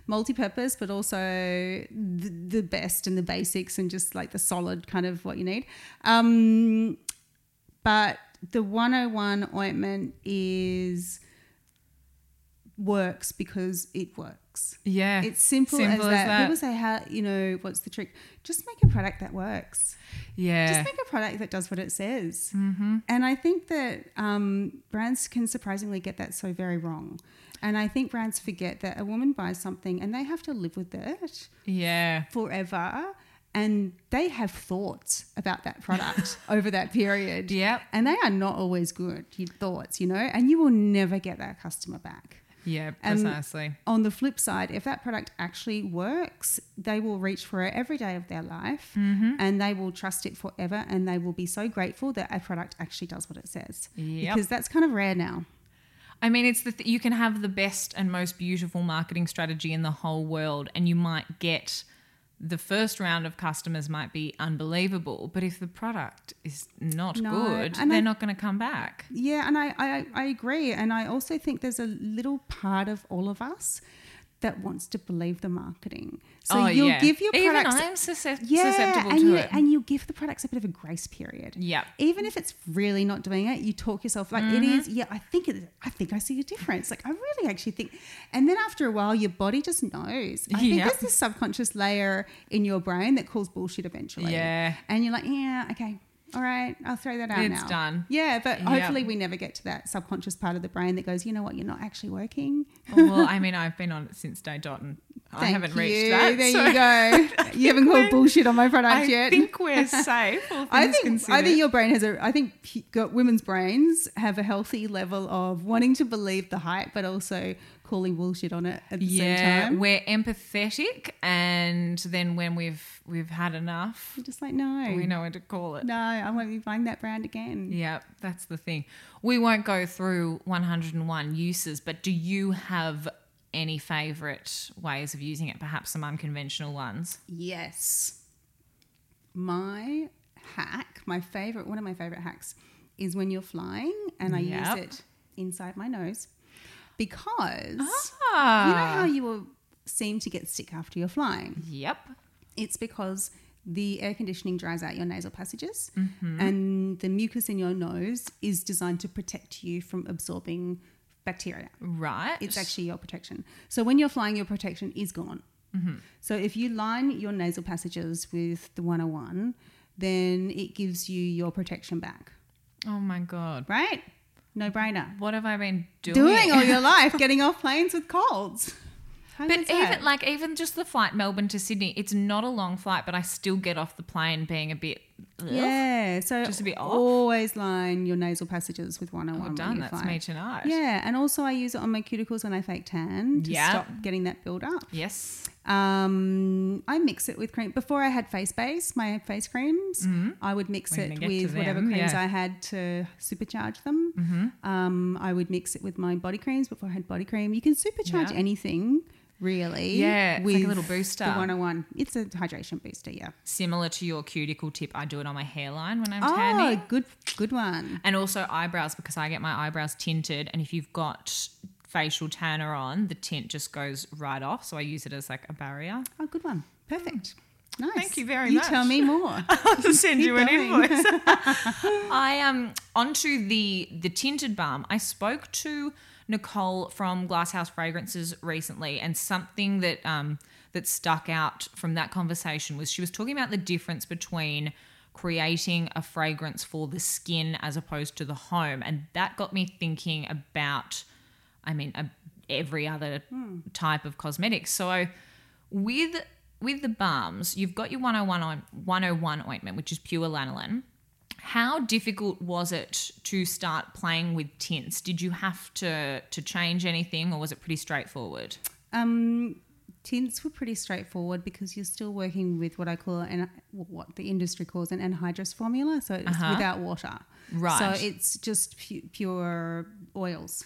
Speaker 2: multi-purpose but also the, the best and the basics and just like the solid kind of what you need um but the 101 ointment is works because it works
Speaker 1: Yeah.
Speaker 2: it's simple,
Speaker 1: Simple
Speaker 2: as,
Speaker 1: as
Speaker 2: that.
Speaker 1: that.
Speaker 2: people say how you know what's the trick just make a product that works
Speaker 1: yeah.
Speaker 2: just make a product that does what it says. Mm-hmm. And I think that um, brands can surprisingly get that so very wrong. And I think brands forget that a woman buys something and they have to live with it
Speaker 1: yeah.
Speaker 2: forever. And they have thoughts about that product over that period.
Speaker 1: Yep.
Speaker 2: And they are not always good, your thoughts, you know, and you will never get that customer back.
Speaker 1: Yeah,
Speaker 2: And- On the flip side, if that product actually works, they will reach for it every day of their life mm-hmm. and they will trust it forever and they will be so grateful that a product actually does what it says.
Speaker 1: Yep.
Speaker 2: Because that's kind of rare now.
Speaker 1: I mean, it's the th- you can have the best and most beautiful marketing strategy in the whole world, and you might get the first round of customers might be unbelievable, but if the product is not
Speaker 2: No,
Speaker 1: good,
Speaker 2: and
Speaker 1: they're
Speaker 2: I-
Speaker 1: not going to come back.
Speaker 2: Yeah, and I, I, I agree. And I also think there's a little part of all of us that wants to believe the marketing. So
Speaker 1: oh,
Speaker 2: you'll
Speaker 1: yeah.
Speaker 2: give your
Speaker 1: Even
Speaker 2: products.
Speaker 1: I'm suscep-
Speaker 2: yeah,
Speaker 1: susceptible
Speaker 2: and
Speaker 1: to
Speaker 2: you
Speaker 1: it.
Speaker 2: and you give the products a bit of a grace period.
Speaker 1: Yep.
Speaker 2: Even if it's really not doing it, you talk yourself like
Speaker 1: Mm-hmm.
Speaker 2: it is. Yeah, I think it. I think I see a difference. Like I really actually think. And then after a while, your body just knows. I think there's this subconscious layer in your brain that calls bullshit eventually.
Speaker 1: Yeah.
Speaker 2: And you're like, yeah, okay. All right, I'll throw that out
Speaker 1: It's
Speaker 2: now.
Speaker 1: done.
Speaker 2: Yeah, but
Speaker 1: Yep.
Speaker 2: hopefully we never get to that subconscious part of the brain that goes, you know what, you're not actually working.
Speaker 1: Oh, well, I mean, I've been on it since day dot, and I haven't
Speaker 2: you.
Speaker 1: reached that.
Speaker 2: There
Speaker 1: so
Speaker 2: you go. You haven't called bullshit on my product
Speaker 1: I
Speaker 2: yet.
Speaker 1: I think we're safe.
Speaker 2: I think I think your brain has a. I think women's brains have a healthy level of wanting to believe the hype, but also calling bullshit on it at the same
Speaker 1: yeah,
Speaker 2: time.
Speaker 1: we're empathetic, and then when we've we've had enough,
Speaker 2: You're just like, no,
Speaker 1: we know when to call it.
Speaker 2: no, I won't be buying that brand again.
Speaker 1: Yeah, that's the thing. We won't go through 101 uses, but do you have any favorite ways of using it? Perhaps some unconventional ones.
Speaker 2: Yes, my hack, my favorite, one of my favorite hacks, is when you're flying, and I
Speaker 1: Yep.
Speaker 2: use it inside my nose because you know
Speaker 1: Ah,
Speaker 2: how you will seem to get sick after you're flying.
Speaker 1: yep.
Speaker 2: It's because the air conditioning dries out your nasal passages,
Speaker 1: Mm-hmm.
Speaker 2: and the mucus in your nose is designed to protect you from absorbing bacteria.
Speaker 1: Right.
Speaker 2: It's actually your protection. So when you're flying, your protection is gone.
Speaker 1: Mm-hmm.
Speaker 2: So if you line your nasal passages with the 101, then it gives you your protection back,
Speaker 1: oh my god.
Speaker 2: right? No brainer.
Speaker 1: What have I been doing?
Speaker 2: Doing all your life, getting off planes with colds. How
Speaker 1: But even like even just the flight Melbourne to Sydney, it's not a long flight, but I still get off the plane being a bit.
Speaker 2: Yeah, so
Speaker 1: Just a bit off?
Speaker 2: always line your nasal passages with 101
Speaker 1: Well done. That's me tonight.
Speaker 2: Yeah, and also I use it on my cuticles when I fake tan to
Speaker 1: Yeah.
Speaker 2: stop getting that build up.
Speaker 1: Yes.
Speaker 2: Um, I mix it with cream. Before I had face base, my face creams, I would mix
Speaker 1: We're
Speaker 2: it with whatever creams
Speaker 1: yeah.
Speaker 2: I had to supercharge them. Um, I would mix it with my body creams before I had body cream. You can supercharge
Speaker 1: Yeah.
Speaker 2: anything, really.
Speaker 1: Yeah, it's like a little booster.
Speaker 2: The 101. It's a hydration booster, yeah.
Speaker 1: Similar to your cuticle tip, I do it on my hairline when I'm
Speaker 2: Oh,
Speaker 1: tanning.
Speaker 2: Oh, good, good one.
Speaker 1: And also eyebrows because I get my eyebrows tinted. And if you've got facial tanner on, the tint just goes right off. So I use it as like a barrier.
Speaker 2: Oh, good one. Perfect. Nice.
Speaker 1: Thank you very
Speaker 2: you
Speaker 1: much.
Speaker 2: You tell me more.
Speaker 1: I'll just send
Speaker 2: Keep
Speaker 1: you an
Speaker 2: going.
Speaker 1: invoice. I um onto the the tinted balm. I spoke to Nicole from Glasshouse Fragrances recently, and something that um that stuck out from that conversation was she was talking about the difference between creating a fragrance for the skin as opposed to the home, and that got me thinking about, I mean, a, every other type of cosmetics. So with with the balms, you've got your 101 101 ointment, which is pure lanolin. How difficult was it to start playing with tints? Did you have to to change anything, or was it pretty straightforward?
Speaker 2: Um, tints were pretty straightforward because you're still working with what I call an what the industry calls an anhydrous formula, so it's
Speaker 1: Uh-huh.
Speaker 2: without water.
Speaker 1: Right.
Speaker 2: So it's just pu- pure oils.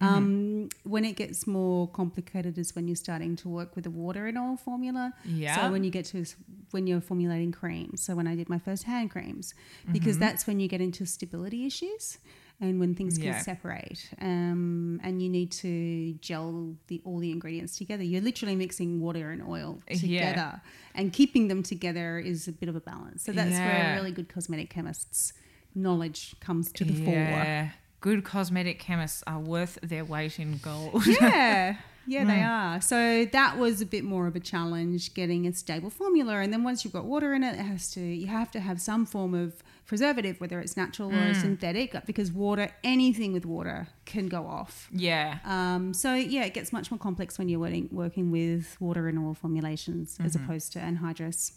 Speaker 1: Mm-hmm.
Speaker 2: Um, when it gets more complicated is when you're starting to work with the water and oil formula.
Speaker 1: Yeah.
Speaker 2: So when you get to when you're formulating creams. So when I did my first hand creams, because
Speaker 1: Mm-hmm.
Speaker 2: that's when you get into stability issues and when things
Speaker 1: Yeah.
Speaker 2: can separate. Um, and you need to gel the all the ingredients together. You're literally mixing water and oil
Speaker 1: Yeah.
Speaker 2: together, and keeping them together is a bit of a balance. So that's
Speaker 1: Yeah.
Speaker 2: where really good cosmetic chemists' knowledge comes to the fore.
Speaker 1: Good cosmetic chemists are worth their weight in gold.
Speaker 2: yeah yeah they
Speaker 1: Mm.
Speaker 2: are so that was a bit more of a challenge getting a stable formula and then once you've got water in it it has to you have to have some form of preservative whether it's natural or
Speaker 1: Mm.
Speaker 2: synthetic because water anything with water can go off
Speaker 1: yeah.
Speaker 2: um, so yeah it gets much more complex when you're working, working with water in oil formulations as
Speaker 1: Mm-hmm.
Speaker 2: opposed to anhydrous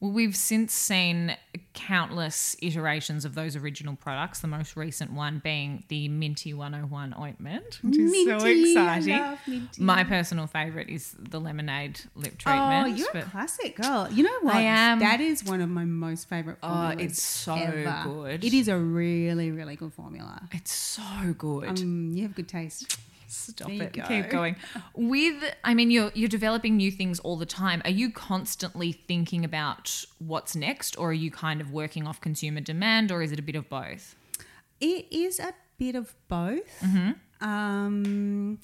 Speaker 1: Well, we've since seen countless iterations of those original products, the most recent one being the Minty 101 ointment, which is so
Speaker 2: Minty, I
Speaker 1: exciting.
Speaker 2: love Minty.
Speaker 1: My personal favourite is the lemonade lip treatment.
Speaker 2: Oh, you're a classic girl. You know what?
Speaker 1: I am.
Speaker 2: That is one of my most favorite
Speaker 1: Oh, it's so
Speaker 2: ever.
Speaker 1: good.
Speaker 2: It is a really, really good formula.
Speaker 1: it's so good.
Speaker 2: Um, you have good taste.
Speaker 1: Stop it.
Speaker 2: go.
Speaker 1: Keep going. With I mean you're you're developing new things all the time. Are you constantly thinking about what's next or are you kind of working off consumer demand or is it a bit of both?
Speaker 2: It is a bit of both.
Speaker 1: Mm-hmm.
Speaker 2: Um,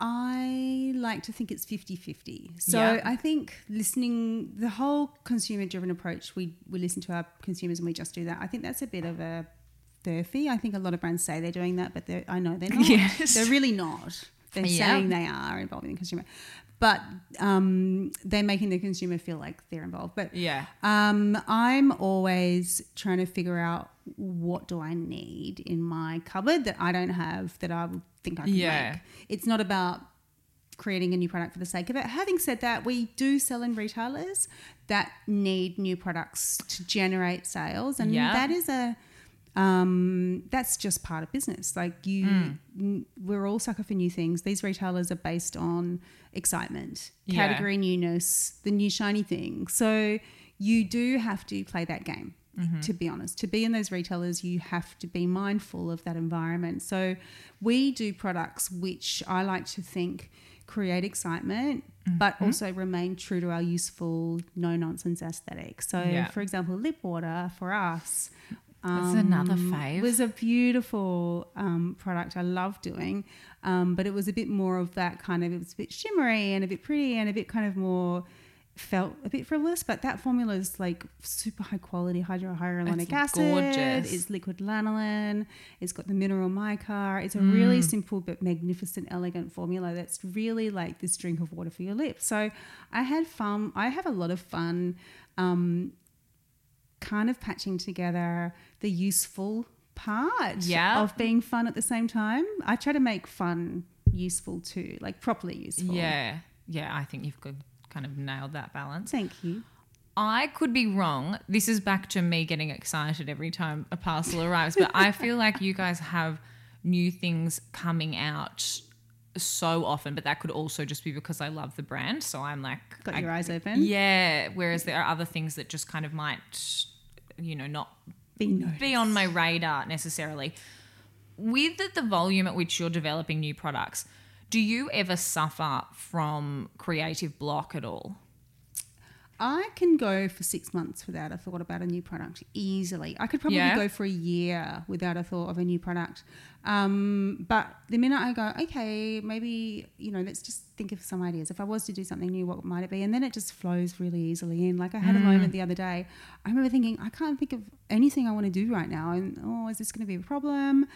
Speaker 2: I like to think it's 50 50. So
Speaker 1: Yeah.
Speaker 2: I think listening, the whole consumer driven approach, we, we listen to our consumers and we just do that. I think that's a bit of a furphy. I think a lot of brands say they're doing that, but I know they're not.
Speaker 1: Yes.
Speaker 2: They're really not. They're
Speaker 1: Yeah.
Speaker 2: saying they are involving the consumer, but um, they're making the consumer feel like they're involved. But
Speaker 1: Yeah.
Speaker 2: um, I'm always trying to figure out what do I need in my cupboard that I don't have that I would think I can
Speaker 1: Yeah.
Speaker 2: make. It's not about creating a new product for the sake of it. Having said that, we do sell in retailers that need new products to generate sales, and
Speaker 1: Yeah.
Speaker 2: that is a um, that's just part of business. Like you,
Speaker 1: Mm.
Speaker 2: n- we're all sucker for new things. These retailers are based on excitement,
Speaker 1: Yeah.
Speaker 2: category newness, the new shiny thing. So you do have to play that game.
Speaker 1: Mm-hmm.
Speaker 2: To be honest, to be in those retailers, you have to be mindful of that environment. So we do products which I like to think create excitement, but
Speaker 1: Mm-hmm.
Speaker 2: also remain true to our useful, no nonsense aesthetic. So,
Speaker 1: Yeah.
Speaker 2: for example, lip water for us
Speaker 1: That's another
Speaker 2: um,
Speaker 1: It
Speaker 2: was a beautiful um, product I love doing, um, but it was a bit more of that kind of. It was a bit shimmery and a bit pretty and a bit kind of more felt a bit frivolous. But that formula is like super high quality hydrohyaluronic
Speaker 1: It's
Speaker 2: acid.
Speaker 1: gorgeous.
Speaker 2: It's liquid lanolin. It's got the mineral mica. It's a really
Speaker 1: Mm.
Speaker 2: simple but magnificent, elegant formula that's really like this drink of water for your lips. So I had fun. I have a lot of fun. Um, kind of patching together the useful part
Speaker 1: Yeah.
Speaker 2: of being fun at the same time. I try to make fun useful too, like properly useful.
Speaker 1: Yeah. Yeah, I think you've got, kind of nailed that balance.
Speaker 2: Thank you.
Speaker 1: I could be wrong. This is back to me getting excited every time a parcel arrives, but I feel like you guys have new things coming out so often, but that could also just be because I love the brand. So I'm like,
Speaker 2: Got
Speaker 1: I-
Speaker 2: your eyes open.
Speaker 1: Yeah. Whereas there are other things that just kind of might, you know, not
Speaker 2: Be
Speaker 1: be on my radar necessarily. With the- the volume at which you're developing new products, do you ever suffer from creative block at all?
Speaker 2: I can go for six months without a thought about a new product easily. I could probably
Speaker 1: Yeah.
Speaker 2: go for a year without a thought of a new product. Um, but the minute I go, okay, maybe, you know, let's just think of some ideas. If I was to do something new, what might it be? And then it just flows really easily in. Like I had a moment the other day, I remember thinking, I can't think of anything I want to do right now. And, oh, is this going to be a problem?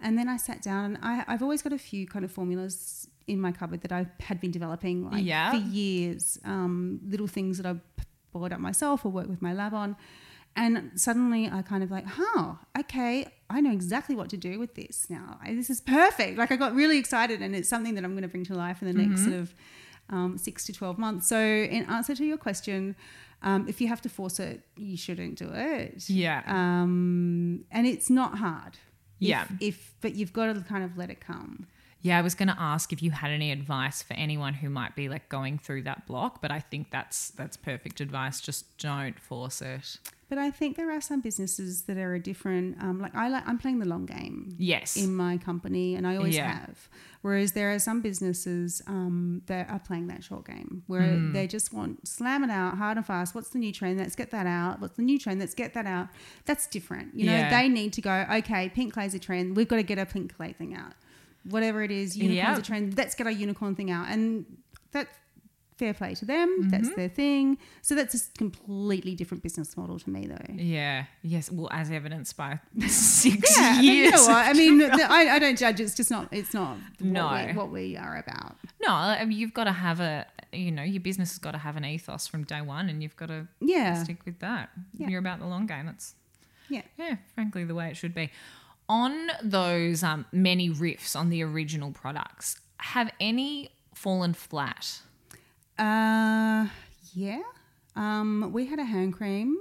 Speaker 2: And then I sat down and I, I've always got a few kind of formulas in my cupboard that I had been developing like
Speaker 1: Yeah.
Speaker 2: for years, um, little things that I've bought up myself or worked with my lab on. And suddenly I kind of like, huh, okay, I know exactly what to do with this now. I, this is perfect. Like I got really excited and it's something that I'm going to bring to life in the next sort of um, six to 12 months. So, in answer to your question, um, if you have to force it, you shouldn't do it.
Speaker 1: Yeah.
Speaker 2: Um, and it's not hard. If-
Speaker 1: Yeah.
Speaker 2: If, but you've got to kind of let it come.
Speaker 1: Yeah, I was going to ask if you had any advice for anyone who might be like going through that block, but I think that's that's perfect advice. Just don't force it.
Speaker 2: But I think there are some businesses that are a different. Um, like I like, I'm playing the long game
Speaker 1: Yes.
Speaker 2: in my company, and I always
Speaker 1: Yeah.
Speaker 2: have. Whereas there are some businesses um, that are playing that short game, where
Speaker 1: Hmm.
Speaker 2: they just want slam it out hard and fast. What's the new trend? Let's get that out. What's the new trend? Let's get that out. That's different. You know,
Speaker 1: Yeah.
Speaker 2: they need to go. Okay, pink clay's a trend. We've got to get a pink clay thing out. Whatever it is, unicorn's
Speaker 1: Yeah.
Speaker 2: a trend. Let's get our unicorn thing out, and that's fair play to them.
Speaker 1: Mm-hmm.
Speaker 2: That's their thing. So that's a completely different business model to me, though.
Speaker 1: Yeah. Yes. Well, as evidenced by six
Speaker 2: Yeah,
Speaker 1: years.
Speaker 2: you know what? I mean, the, I, I don't judge. It's just not. It's not
Speaker 1: No.
Speaker 2: what, we, what we are about.
Speaker 1: No, I mean, you've got to have a, you know, your business has got to have an ethos from day one, and you've got to
Speaker 2: Yeah,
Speaker 1: stick with that.
Speaker 2: Yeah.
Speaker 1: You're about the long game. That's
Speaker 2: yeah.
Speaker 1: yeah, frankly, the way it should be. On those um, many riffs on the original products, have any fallen flat?
Speaker 2: Uh, yeah. Um, we had a hand cream.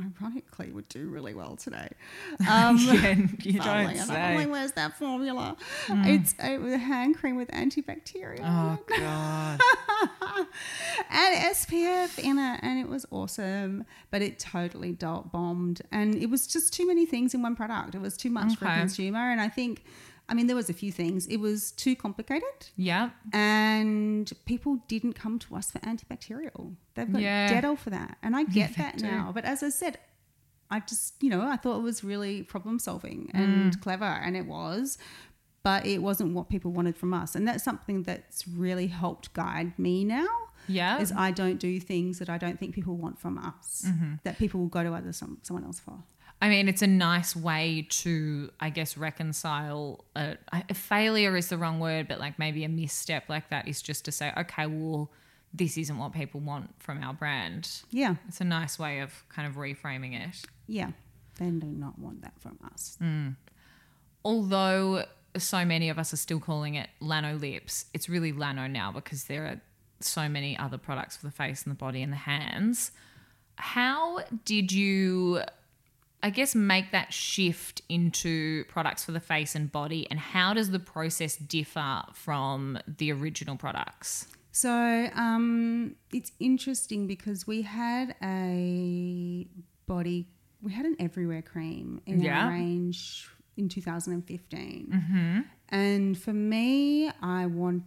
Speaker 2: Ironically, would do really well today. Um,
Speaker 1: Yeah, you don't say.
Speaker 2: I'm like, where's that formula? It's a, a hand cream with antibacterial
Speaker 1: Oh god.
Speaker 2: and SPF in it, and it was awesome. But it totally bombed, and it was just too many things in one product. It was too much for a consumer, and I think, I mean, there was a few things. It was too complicated,
Speaker 1: yeah.
Speaker 2: and people didn't come to us for antibacterial. They've got
Speaker 1: Yeah.
Speaker 2: Dettol for that, and I get
Speaker 1: they
Speaker 2: that now. But as I said. I just, you know, I thought it was really problem solving
Speaker 1: Mm.
Speaker 2: and clever, and it was, but it wasn't what people wanted from us. And that's something that's really helped guide me now
Speaker 1: Yeah.
Speaker 2: is I don't do things that I don't think people want from us
Speaker 1: Mm-hmm.
Speaker 2: that people will go to other some, someone else for.
Speaker 1: I mean, it's a nice way to, I guess, reconcile. A, a failure is the wrong word, but like maybe a misstep like that is just to say, okay, well, this isn't what people want from our brand.
Speaker 2: Yeah,
Speaker 1: It's a nice way of kind of reframing it.
Speaker 2: yeah. They do not want that from us.
Speaker 1: Mm. Although so many of us are still calling it Lano Lips, it's really Lano now because there are so many other products for the face and the body and the hands. How did you, I guess, make that shift into products for the face and body? And how does the process differ from the original products?
Speaker 2: So um, it's interesting because we had a body, we had an everywhere cream in
Speaker 1: Yeah.
Speaker 2: our range in 2015. And for me, I wanted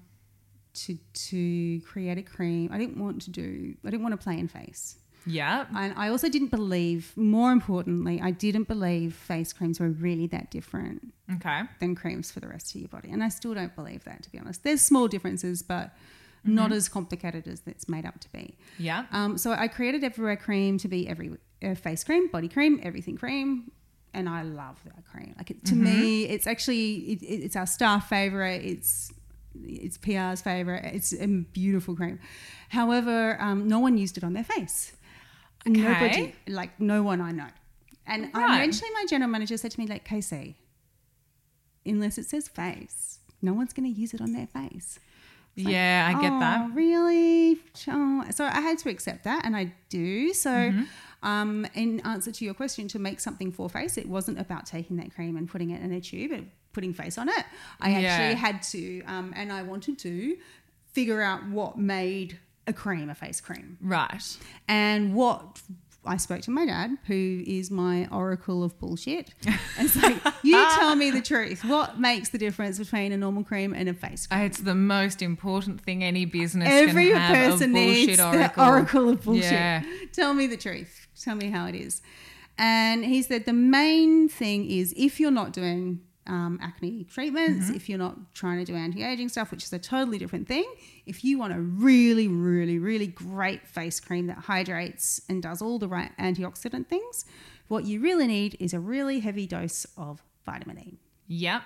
Speaker 2: to to create a cream. I didn't want to do, I didn't want to play in face.
Speaker 1: Yeah.
Speaker 2: And I also didn't believe, more importantly, I didn't believe face creams were really that different
Speaker 1: Okay.
Speaker 2: than creams for the rest of your body. And I still don't believe that, to be honest. There's small differences, but not as complicated as it's made up to be.
Speaker 1: Yeah.
Speaker 2: Um, so I created Everywhere Cream to be every uh, face cream, body cream, everything cream. And I love that cream. Like it, to me, it's actually it- it's our staff favorite. It's it's PR's favorite. It's a beautiful cream. However, um, no one used it on their face. Nobody, like no one I know. And
Speaker 1: Right.
Speaker 2: eventually, my general manager said to me, like, Casey, unless it says face, no one's going to use it on their face. Like,
Speaker 1: yeah, I get
Speaker 2: "Oh,
Speaker 1: that.
Speaker 2: Really? Oh. So I had to accept that, and I do. So,
Speaker 1: Mm-hmm.
Speaker 2: um, in answer to your question, to make something for face, it wasn't about taking that cream and putting it in a tube and putting face on it. I
Speaker 1: Yeah.
Speaker 2: actually had to, um, and I wanted to figure out what made a cream a face cream,
Speaker 1: Right.
Speaker 2: and what. I spoke to my dad, who is my oracle of bullshit. And like, you tell me the truth. What makes the difference between a normal cream and a face cream?
Speaker 1: It's the most important thing any business
Speaker 2: Every
Speaker 1: can have.
Speaker 2: person needs
Speaker 1: oracle.
Speaker 2: the oracle of bullshit.
Speaker 1: Yeah.
Speaker 2: Tell me the truth. Tell me how it is. And he said the main thing is if you're not doing um, acne treatments,
Speaker 1: Mm-hmm.
Speaker 2: if you're not trying to do anti aging stuff, which is a totally different thing, if you want a really, really, really great face cream that hydrates and does all the right antioxidant things, what you really need is a really heavy dose of vitamin E.
Speaker 1: Yep.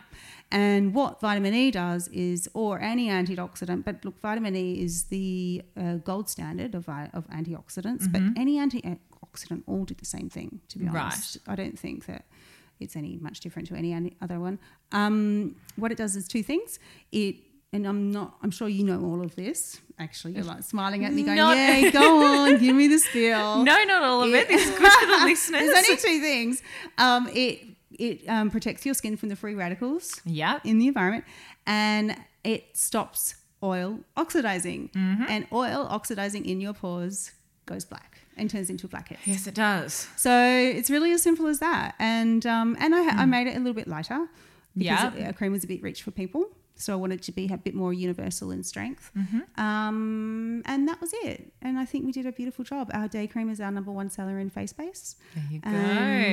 Speaker 2: And what vitamin E does is, or any antioxidant, but look, vitamin E is the uh, gold standard of, of antioxidants, but any antioxidant all do the same thing, to be
Speaker 1: Right.
Speaker 2: honest. I don't think that it's any much different to any any other one. Um, what it does is two things. It, and I'm not, I'm sure you know all of this. Actually, you're like smiling at me going,
Speaker 1: Not-
Speaker 2: yeah, go on, give me the spiel.
Speaker 1: No, not all of it.
Speaker 2: It-
Speaker 1: This is good for the listeners.
Speaker 2: There's only two things. Um, it it um, protects your skin from the free radicals
Speaker 1: Yeah.
Speaker 2: in the environment and it stops oil oxidizing.
Speaker 1: Mm-hmm.
Speaker 2: And oil oxidizing in your pores goes black and turns into blackheads.
Speaker 1: Yes, it does.
Speaker 2: So it's really as simple as that. And um, and I, I made it a little bit lighter because
Speaker 1: Mm. Yeah.
Speaker 2: a cream was a bit rich for people. So I wanted to be a bit more universal in strength.
Speaker 1: Mm-hmm.
Speaker 2: Um, and that was it. And I think we did a beautiful job. Our day cream is our number one seller in face base.
Speaker 1: There you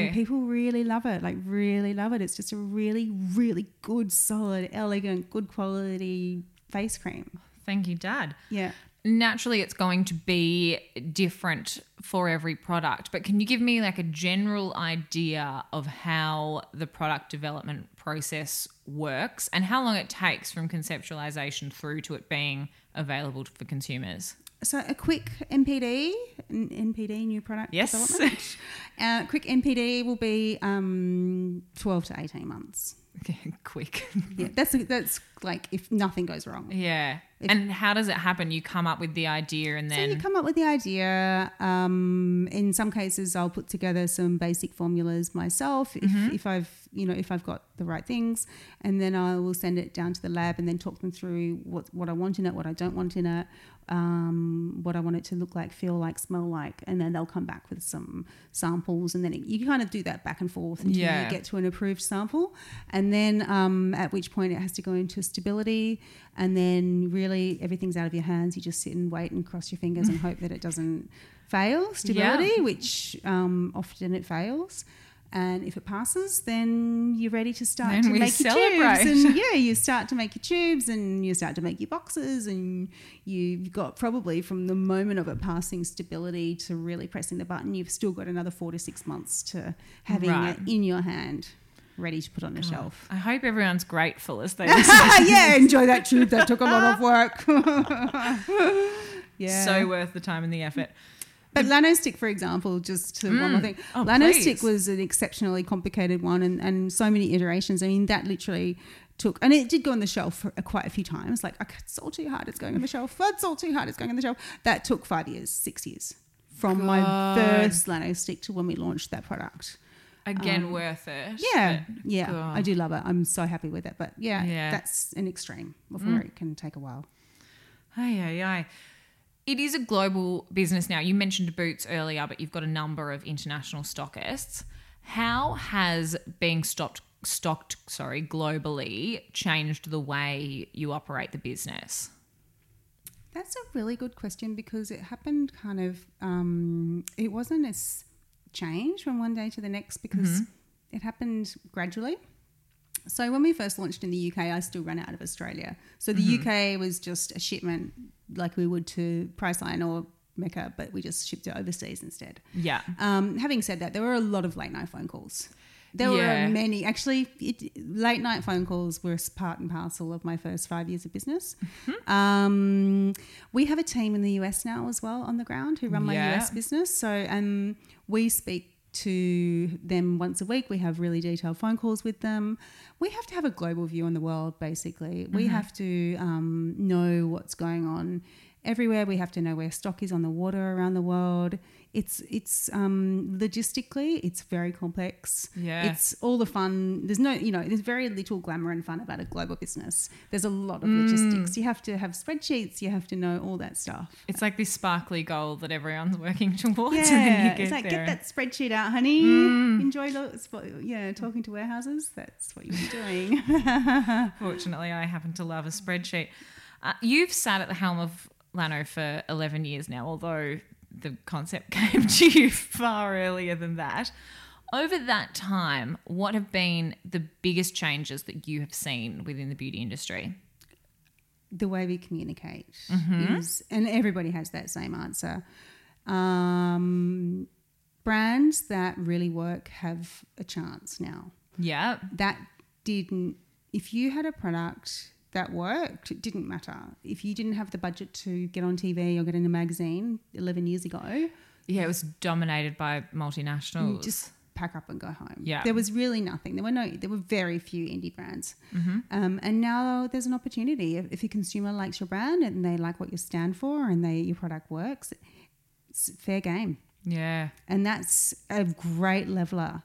Speaker 1: go.
Speaker 2: People really love it, like really love it. It's just a really, really good, solid, elegant, good quality face cream.
Speaker 1: Thank you, Dad.
Speaker 2: Yeah.
Speaker 1: Naturally, it's going to be different for every product, but can you give me like a general idea of how the product development process works and how long it takes from conceptualization through to it being available for consumers?
Speaker 2: So a quick NPD, NPD, new product
Speaker 1: Yes.
Speaker 2: development. uh, quick NPD will be um, 12 to 18 months.
Speaker 1: Okay, quick.
Speaker 2: Yeah, that's that's like if nothing goes wrong.
Speaker 1: yeah.
Speaker 2: If-
Speaker 1: and how does it happen? You come up with the idea and then.
Speaker 2: So you come up with the idea. Um, in some cases, I'll put together some basic formulas myself if,
Speaker 1: Mm-hmm.
Speaker 2: if I've you know if I've got the right things, and then I will send it down to the lab and then talk them through what what I want in it, what I don't want in it, um, what I want it to look like, feel like, smell like, and then they'll come back with some samples, and then it, you kind of do that back and forth until
Speaker 1: Yeah.
Speaker 2: you get to an approved sample, and then um, at which point it has to go into stability, and then really everything's out of your hands. You just sit and wait and cross your fingers and hope that it doesn't fail stability, which um, often it fails. And if it passes, then you're ready to start
Speaker 1: Then
Speaker 2: to
Speaker 1: we
Speaker 2: make your tubes. And yeah, you start to make your tubes and you start to make your boxes. And you've got probably from the moment of it passing stability to really pressing the button, you've still got another four to six months to having
Speaker 1: Right.
Speaker 2: it in your hand, ready to put on the shelf.
Speaker 1: I hope everyone's grateful as they
Speaker 2: yeah, enjoy that tube. That took a lot of work. yeah.
Speaker 1: So worth the time and the effort.
Speaker 2: But Lanostick, for example, just to one more mm. thing,
Speaker 1: Oh,
Speaker 2: Lanostick
Speaker 1: please.
Speaker 2: was an exceptionally complicated one and, and so many iterations. I mean, that literally took, and it did go on the shelf for uh, quite a few times. Like, okay, it's all too hard, it's going on the shelf. It's all too hard, it's going on the shelf. That took five years, six years from my
Speaker 1: God.
Speaker 2: first Lanostick to when we launched that product.
Speaker 1: Again, worth it.
Speaker 2: Um, Yeah, yeah,
Speaker 1: God.
Speaker 2: I do love it. I'm so happy with it. But yeah,
Speaker 1: Yeah.
Speaker 2: that's an extreme before it can take a while.
Speaker 1: Aye, aye, aye. It is a global business now. You mentioned Boots earlier, but you've got a number of international stockists. How has being stocked, stocked, sorry, globally changed the way you operate the business?
Speaker 2: That's a really good question because it happened kind of, um, it wasn't a s- change from one day to the next because it happened gradually. So when we first launched in the UK, I still ran out of Australia. So the UK was just a shipment like we would to Priceline or Mecca, but we just shipped it overseas instead.
Speaker 1: Yeah.
Speaker 2: Um, having said that, there were a lot of late night phone calls. There
Speaker 1: Yeah.
Speaker 2: were many. Actually, it, late night phone calls were part and parcel of my first five years of business.
Speaker 1: Mm-hmm.
Speaker 2: Um, we have a team in the US now as well on the ground who run my
Speaker 1: Yeah.
Speaker 2: US business. So um, we speak to them once a week. We have really detailed phone calls with them. We have to have a global view on the world, basically. We
Speaker 1: Mm-hmm.
Speaker 2: have to um, know what's going on everywhere. We have to know where stock is on the water around the world. It's it's um, logistically it's very complex.
Speaker 1: Yeah.
Speaker 2: It's all the fun. There's no you know there's very little glamour and fun about a global business. There's a lot of
Speaker 1: Mm.
Speaker 2: logistics. You have to have spreadsheets. You have to know all that stuff.
Speaker 1: It's like this sparkly goal that everyone's working towards.
Speaker 2: Yeah, it's like get that spreadsheet out, honey. Enjoy the. Yeah, talking to warehouses. That's what you're doing.
Speaker 1: Fortunately, I happen to love a spreadsheet. Uh, you've sat at the helm of Lano for 11 years now, although the concept came to you far earlier than that. Over that time, what have been the biggest changes that you have seen within the beauty industry?
Speaker 2: the way we communicate
Speaker 1: Mm-hmm.
Speaker 2: is, and everybody has that same answer. Um, brands that really work have a chance now.
Speaker 1: Yeah.
Speaker 2: That didn't. If you had a product that worked, it didn't matter. If you didn't have the budget to get on TV or get in a magazine 11 years ago,
Speaker 1: Yeah, it was dominated by multinationals.
Speaker 2: you just pack up and go home.
Speaker 1: Yeah.
Speaker 2: there was really nothing. There were no. There were very few indie brands,
Speaker 1: Mm-hmm.
Speaker 2: um, and now there's an opportunity. If, if a consumer likes your brand and they like what you stand for and they your product works, it's fair game,
Speaker 1: yeah.
Speaker 2: and that's a great leveler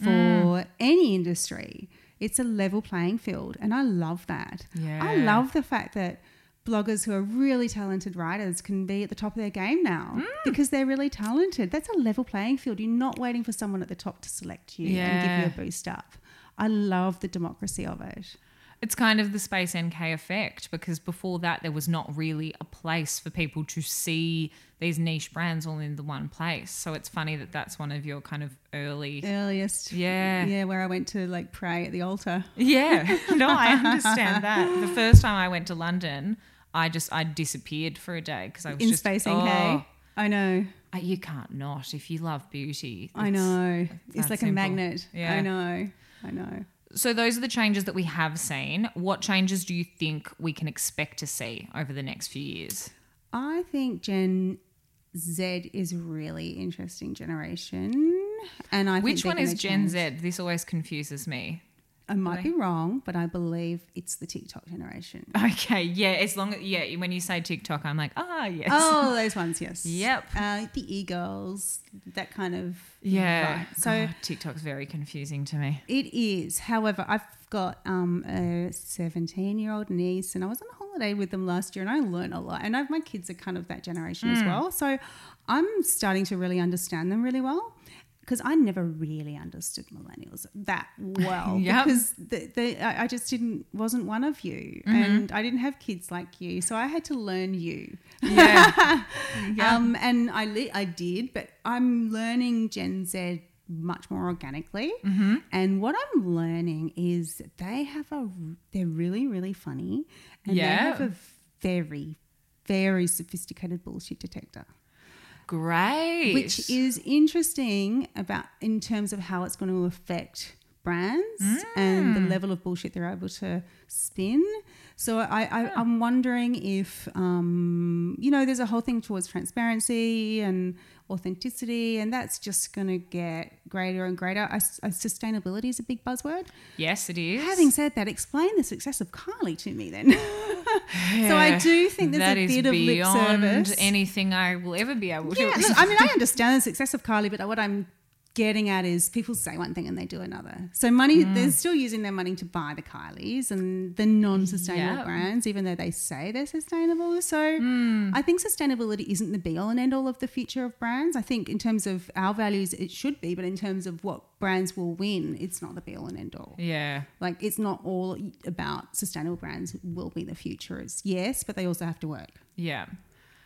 Speaker 2: for
Speaker 1: Mm.
Speaker 2: any industry. It's a level playing field, and I love that. I love the fact that bloggers who are really talented writers can be at the top of their game now
Speaker 1: Mm.
Speaker 2: because they're really talented. That's a level playing field. You're not waiting for someone at the top to select you and give you a boost up. I love the democracy of it.
Speaker 1: It's kind of the Space NK effect because before that, there was not really a place for people to see these niche brands all in the one place. So it's funny that that's one of your kind of early.
Speaker 2: Earliest.
Speaker 1: Yeah.
Speaker 2: Yeah, where I went to like pray at the altar.
Speaker 1: Yeah, no, I understand that. The first time I went to London, I just I disappeared for a day because I was
Speaker 2: In
Speaker 1: just
Speaker 2: Space NK.
Speaker 1: oh,
Speaker 2: I know.
Speaker 1: uh, you can't not if you love beauty.
Speaker 2: I know. It's like
Speaker 1: simple.
Speaker 2: a magnet.
Speaker 1: Yeah.
Speaker 2: I know. I know.
Speaker 1: So those are the changes that we have seen. What changes do you think we can expect to see over the next few years?
Speaker 2: I think Gen Z is a really interesting generation. And I
Speaker 1: Which one is Gen
Speaker 2: change.
Speaker 1: Z? This always confuses me.
Speaker 2: I might be wrong, but I believe it's the TikTok generation.
Speaker 1: Okay, yeah. As long as yeah, when you say TikTok, I'm like, ah, yes.
Speaker 2: Oh, those ones, yes.
Speaker 1: Yep.
Speaker 2: Uh, the e-girls, that kind of
Speaker 1: yeah.
Speaker 2: So
Speaker 1: God, TikTok's very confusing to me.
Speaker 2: it is. However, I've got um, a 17-year-old niece, and I was on holiday with them last year, and I learned a lot. And I've, my kids are kind of that generation
Speaker 1: Hmm.
Speaker 2: as well, so I'm starting to really understand them really well. Because I never really understood millennials that well,
Speaker 1: Yep.
Speaker 2: because the, the, I I just didn't wasn't one of you,
Speaker 1: Mm-hmm.
Speaker 2: and I didn't have kids like you, so I had to learn you.
Speaker 1: Yeah. yeah.
Speaker 2: Um, and I li- I did, but I'm learning Gen Z much more organically.
Speaker 1: Mm-hmm.
Speaker 2: And what I'm learning is they have a they're really really funny, and
Speaker 1: Yeah.
Speaker 2: they have a very very sophisticated bullshit detector,
Speaker 1: Great.
Speaker 2: which is interesting about in terms of how it's going to affect brands and the
Speaker 1: Mm.
Speaker 2: level of bullshit they're able to spin. So I, I, I'm wondering if um, you know there's a whole thing towards transparency and authenticity, and that's just going to get greater and greater. I, I, sustainability is a big buzzword.
Speaker 1: yes, it is.
Speaker 2: Having said that, explain the success of Kylie to me then. so I do think there's
Speaker 1: that
Speaker 2: a
Speaker 1: is
Speaker 2: bit of lip
Speaker 1: beyond
Speaker 2: service.
Speaker 1: anything I will ever be able to.
Speaker 2: Yeah, look, I mean, I understand the success of Kylie, but what I'm getting at is people say one thing and they do another. So money,
Speaker 1: Mm.
Speaker 2: they're still using their money to buy the Kylies and the non-sustainable
Speaker 1: Yeah.
Speaker 2: brands, even though they say they're sustainable. So
Speaker 1: Mm.
Speaker 2: I think sustainability isn't the be all and end all of the future of brands. I think in terms of our values, it should be, but in terms of what brands will win, it's not the be all and end all.
Speaker 1: yeah.
Speaker 2: Like it's not all about sustainable brands will be the future. It's yes, but they also have to work.
Speaker 1: Yeah.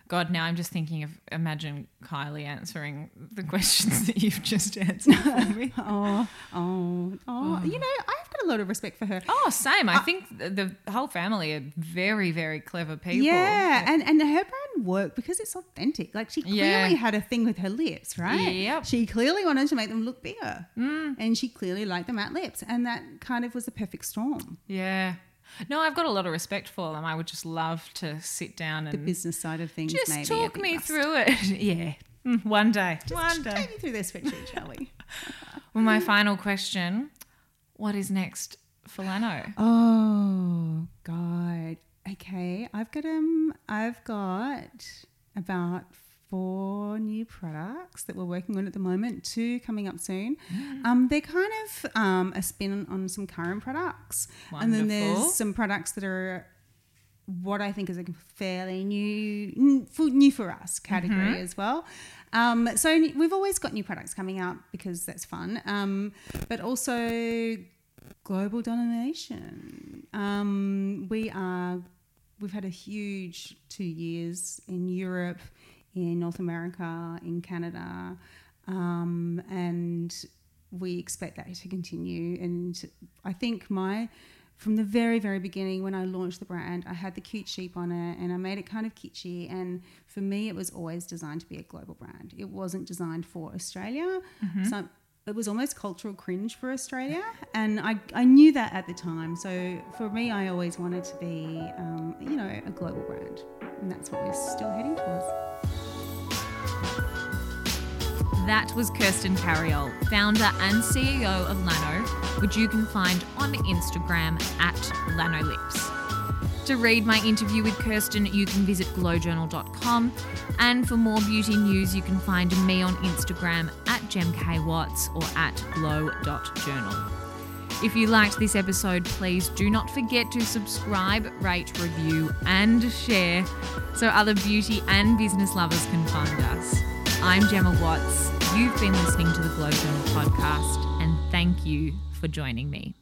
Speaker 1: God, now I'm just thinking of imagine Kylie answering the questions that you've just answered for me.
Speaker 2: Oh, oh, oh. You know, I've got a lot of respect for her.
Speaker 1: Oh, same. I think the, the whole family are very, very clever people.
Speaker 2: Yeah, and and her brand worked because it's authentic. Like she clearly
Speaker 1: Yeah.
Speaker 2: had a thing with her lips, right?
Speaker 1: Yep.
Speaker 2: She clearly wanted to make them look bigger, mm. and she clearly liked the matte lips, and that kind of was the perfect storm.
Speaker 1: Yeah. No, I've got a lot of respect for them. I would just love to sit down and The
Speaker 2: business side of things,
Speaker 1: just
Speaker 2: maybe.
Speaker 1: talk me through it. yeah. Mm, One day. One day.
Speaker 2: Take me through their spreadsheet, shall we?
Speaker 1: Well, my final question What is next for Lano?
Speaker 2: Oh God. Okay, I've got um, I've got about four new products that we're working on at the moment. Two coming up soon. Um, they're kind of um a spin on some current products, and then there's some products that are what I think is a fairly new new for us category as well. Um, so we've always got new products coming out because that's fun, um, but also global domination. Um, we are we've had a huge two years in Europe, in North America, in Canada, um, and we expect that to continue. And I think my from the very very beginning when I launched the brand, I had the cute sheep on it, and I made it kind of kitschy. And for me, it was always designed to be a global brand. It wasn't designed for Australia. So it was almost cultural cringe for Australia, and I, I knew that at the time. So for me, I always wanted to be, um, you know, a global brand, and that's what we're still heading towards.
Speaker 1: That was Kirsten Carriol, founder and CEO of Lano, which you can find on Instagram at LanoLips. To read my interview with Kirsten, you can visit glowjournal.com. And for more beauty news, you can find me on Instagram at gemkwatts or at glow.journal. If you liked this episode, please do not forget to subscribe, rate, review, and share so other beauty and business lovers can find us. I'm Gemma Watts. You've been listening to the Glow Journal podcast, and thank you for joining me.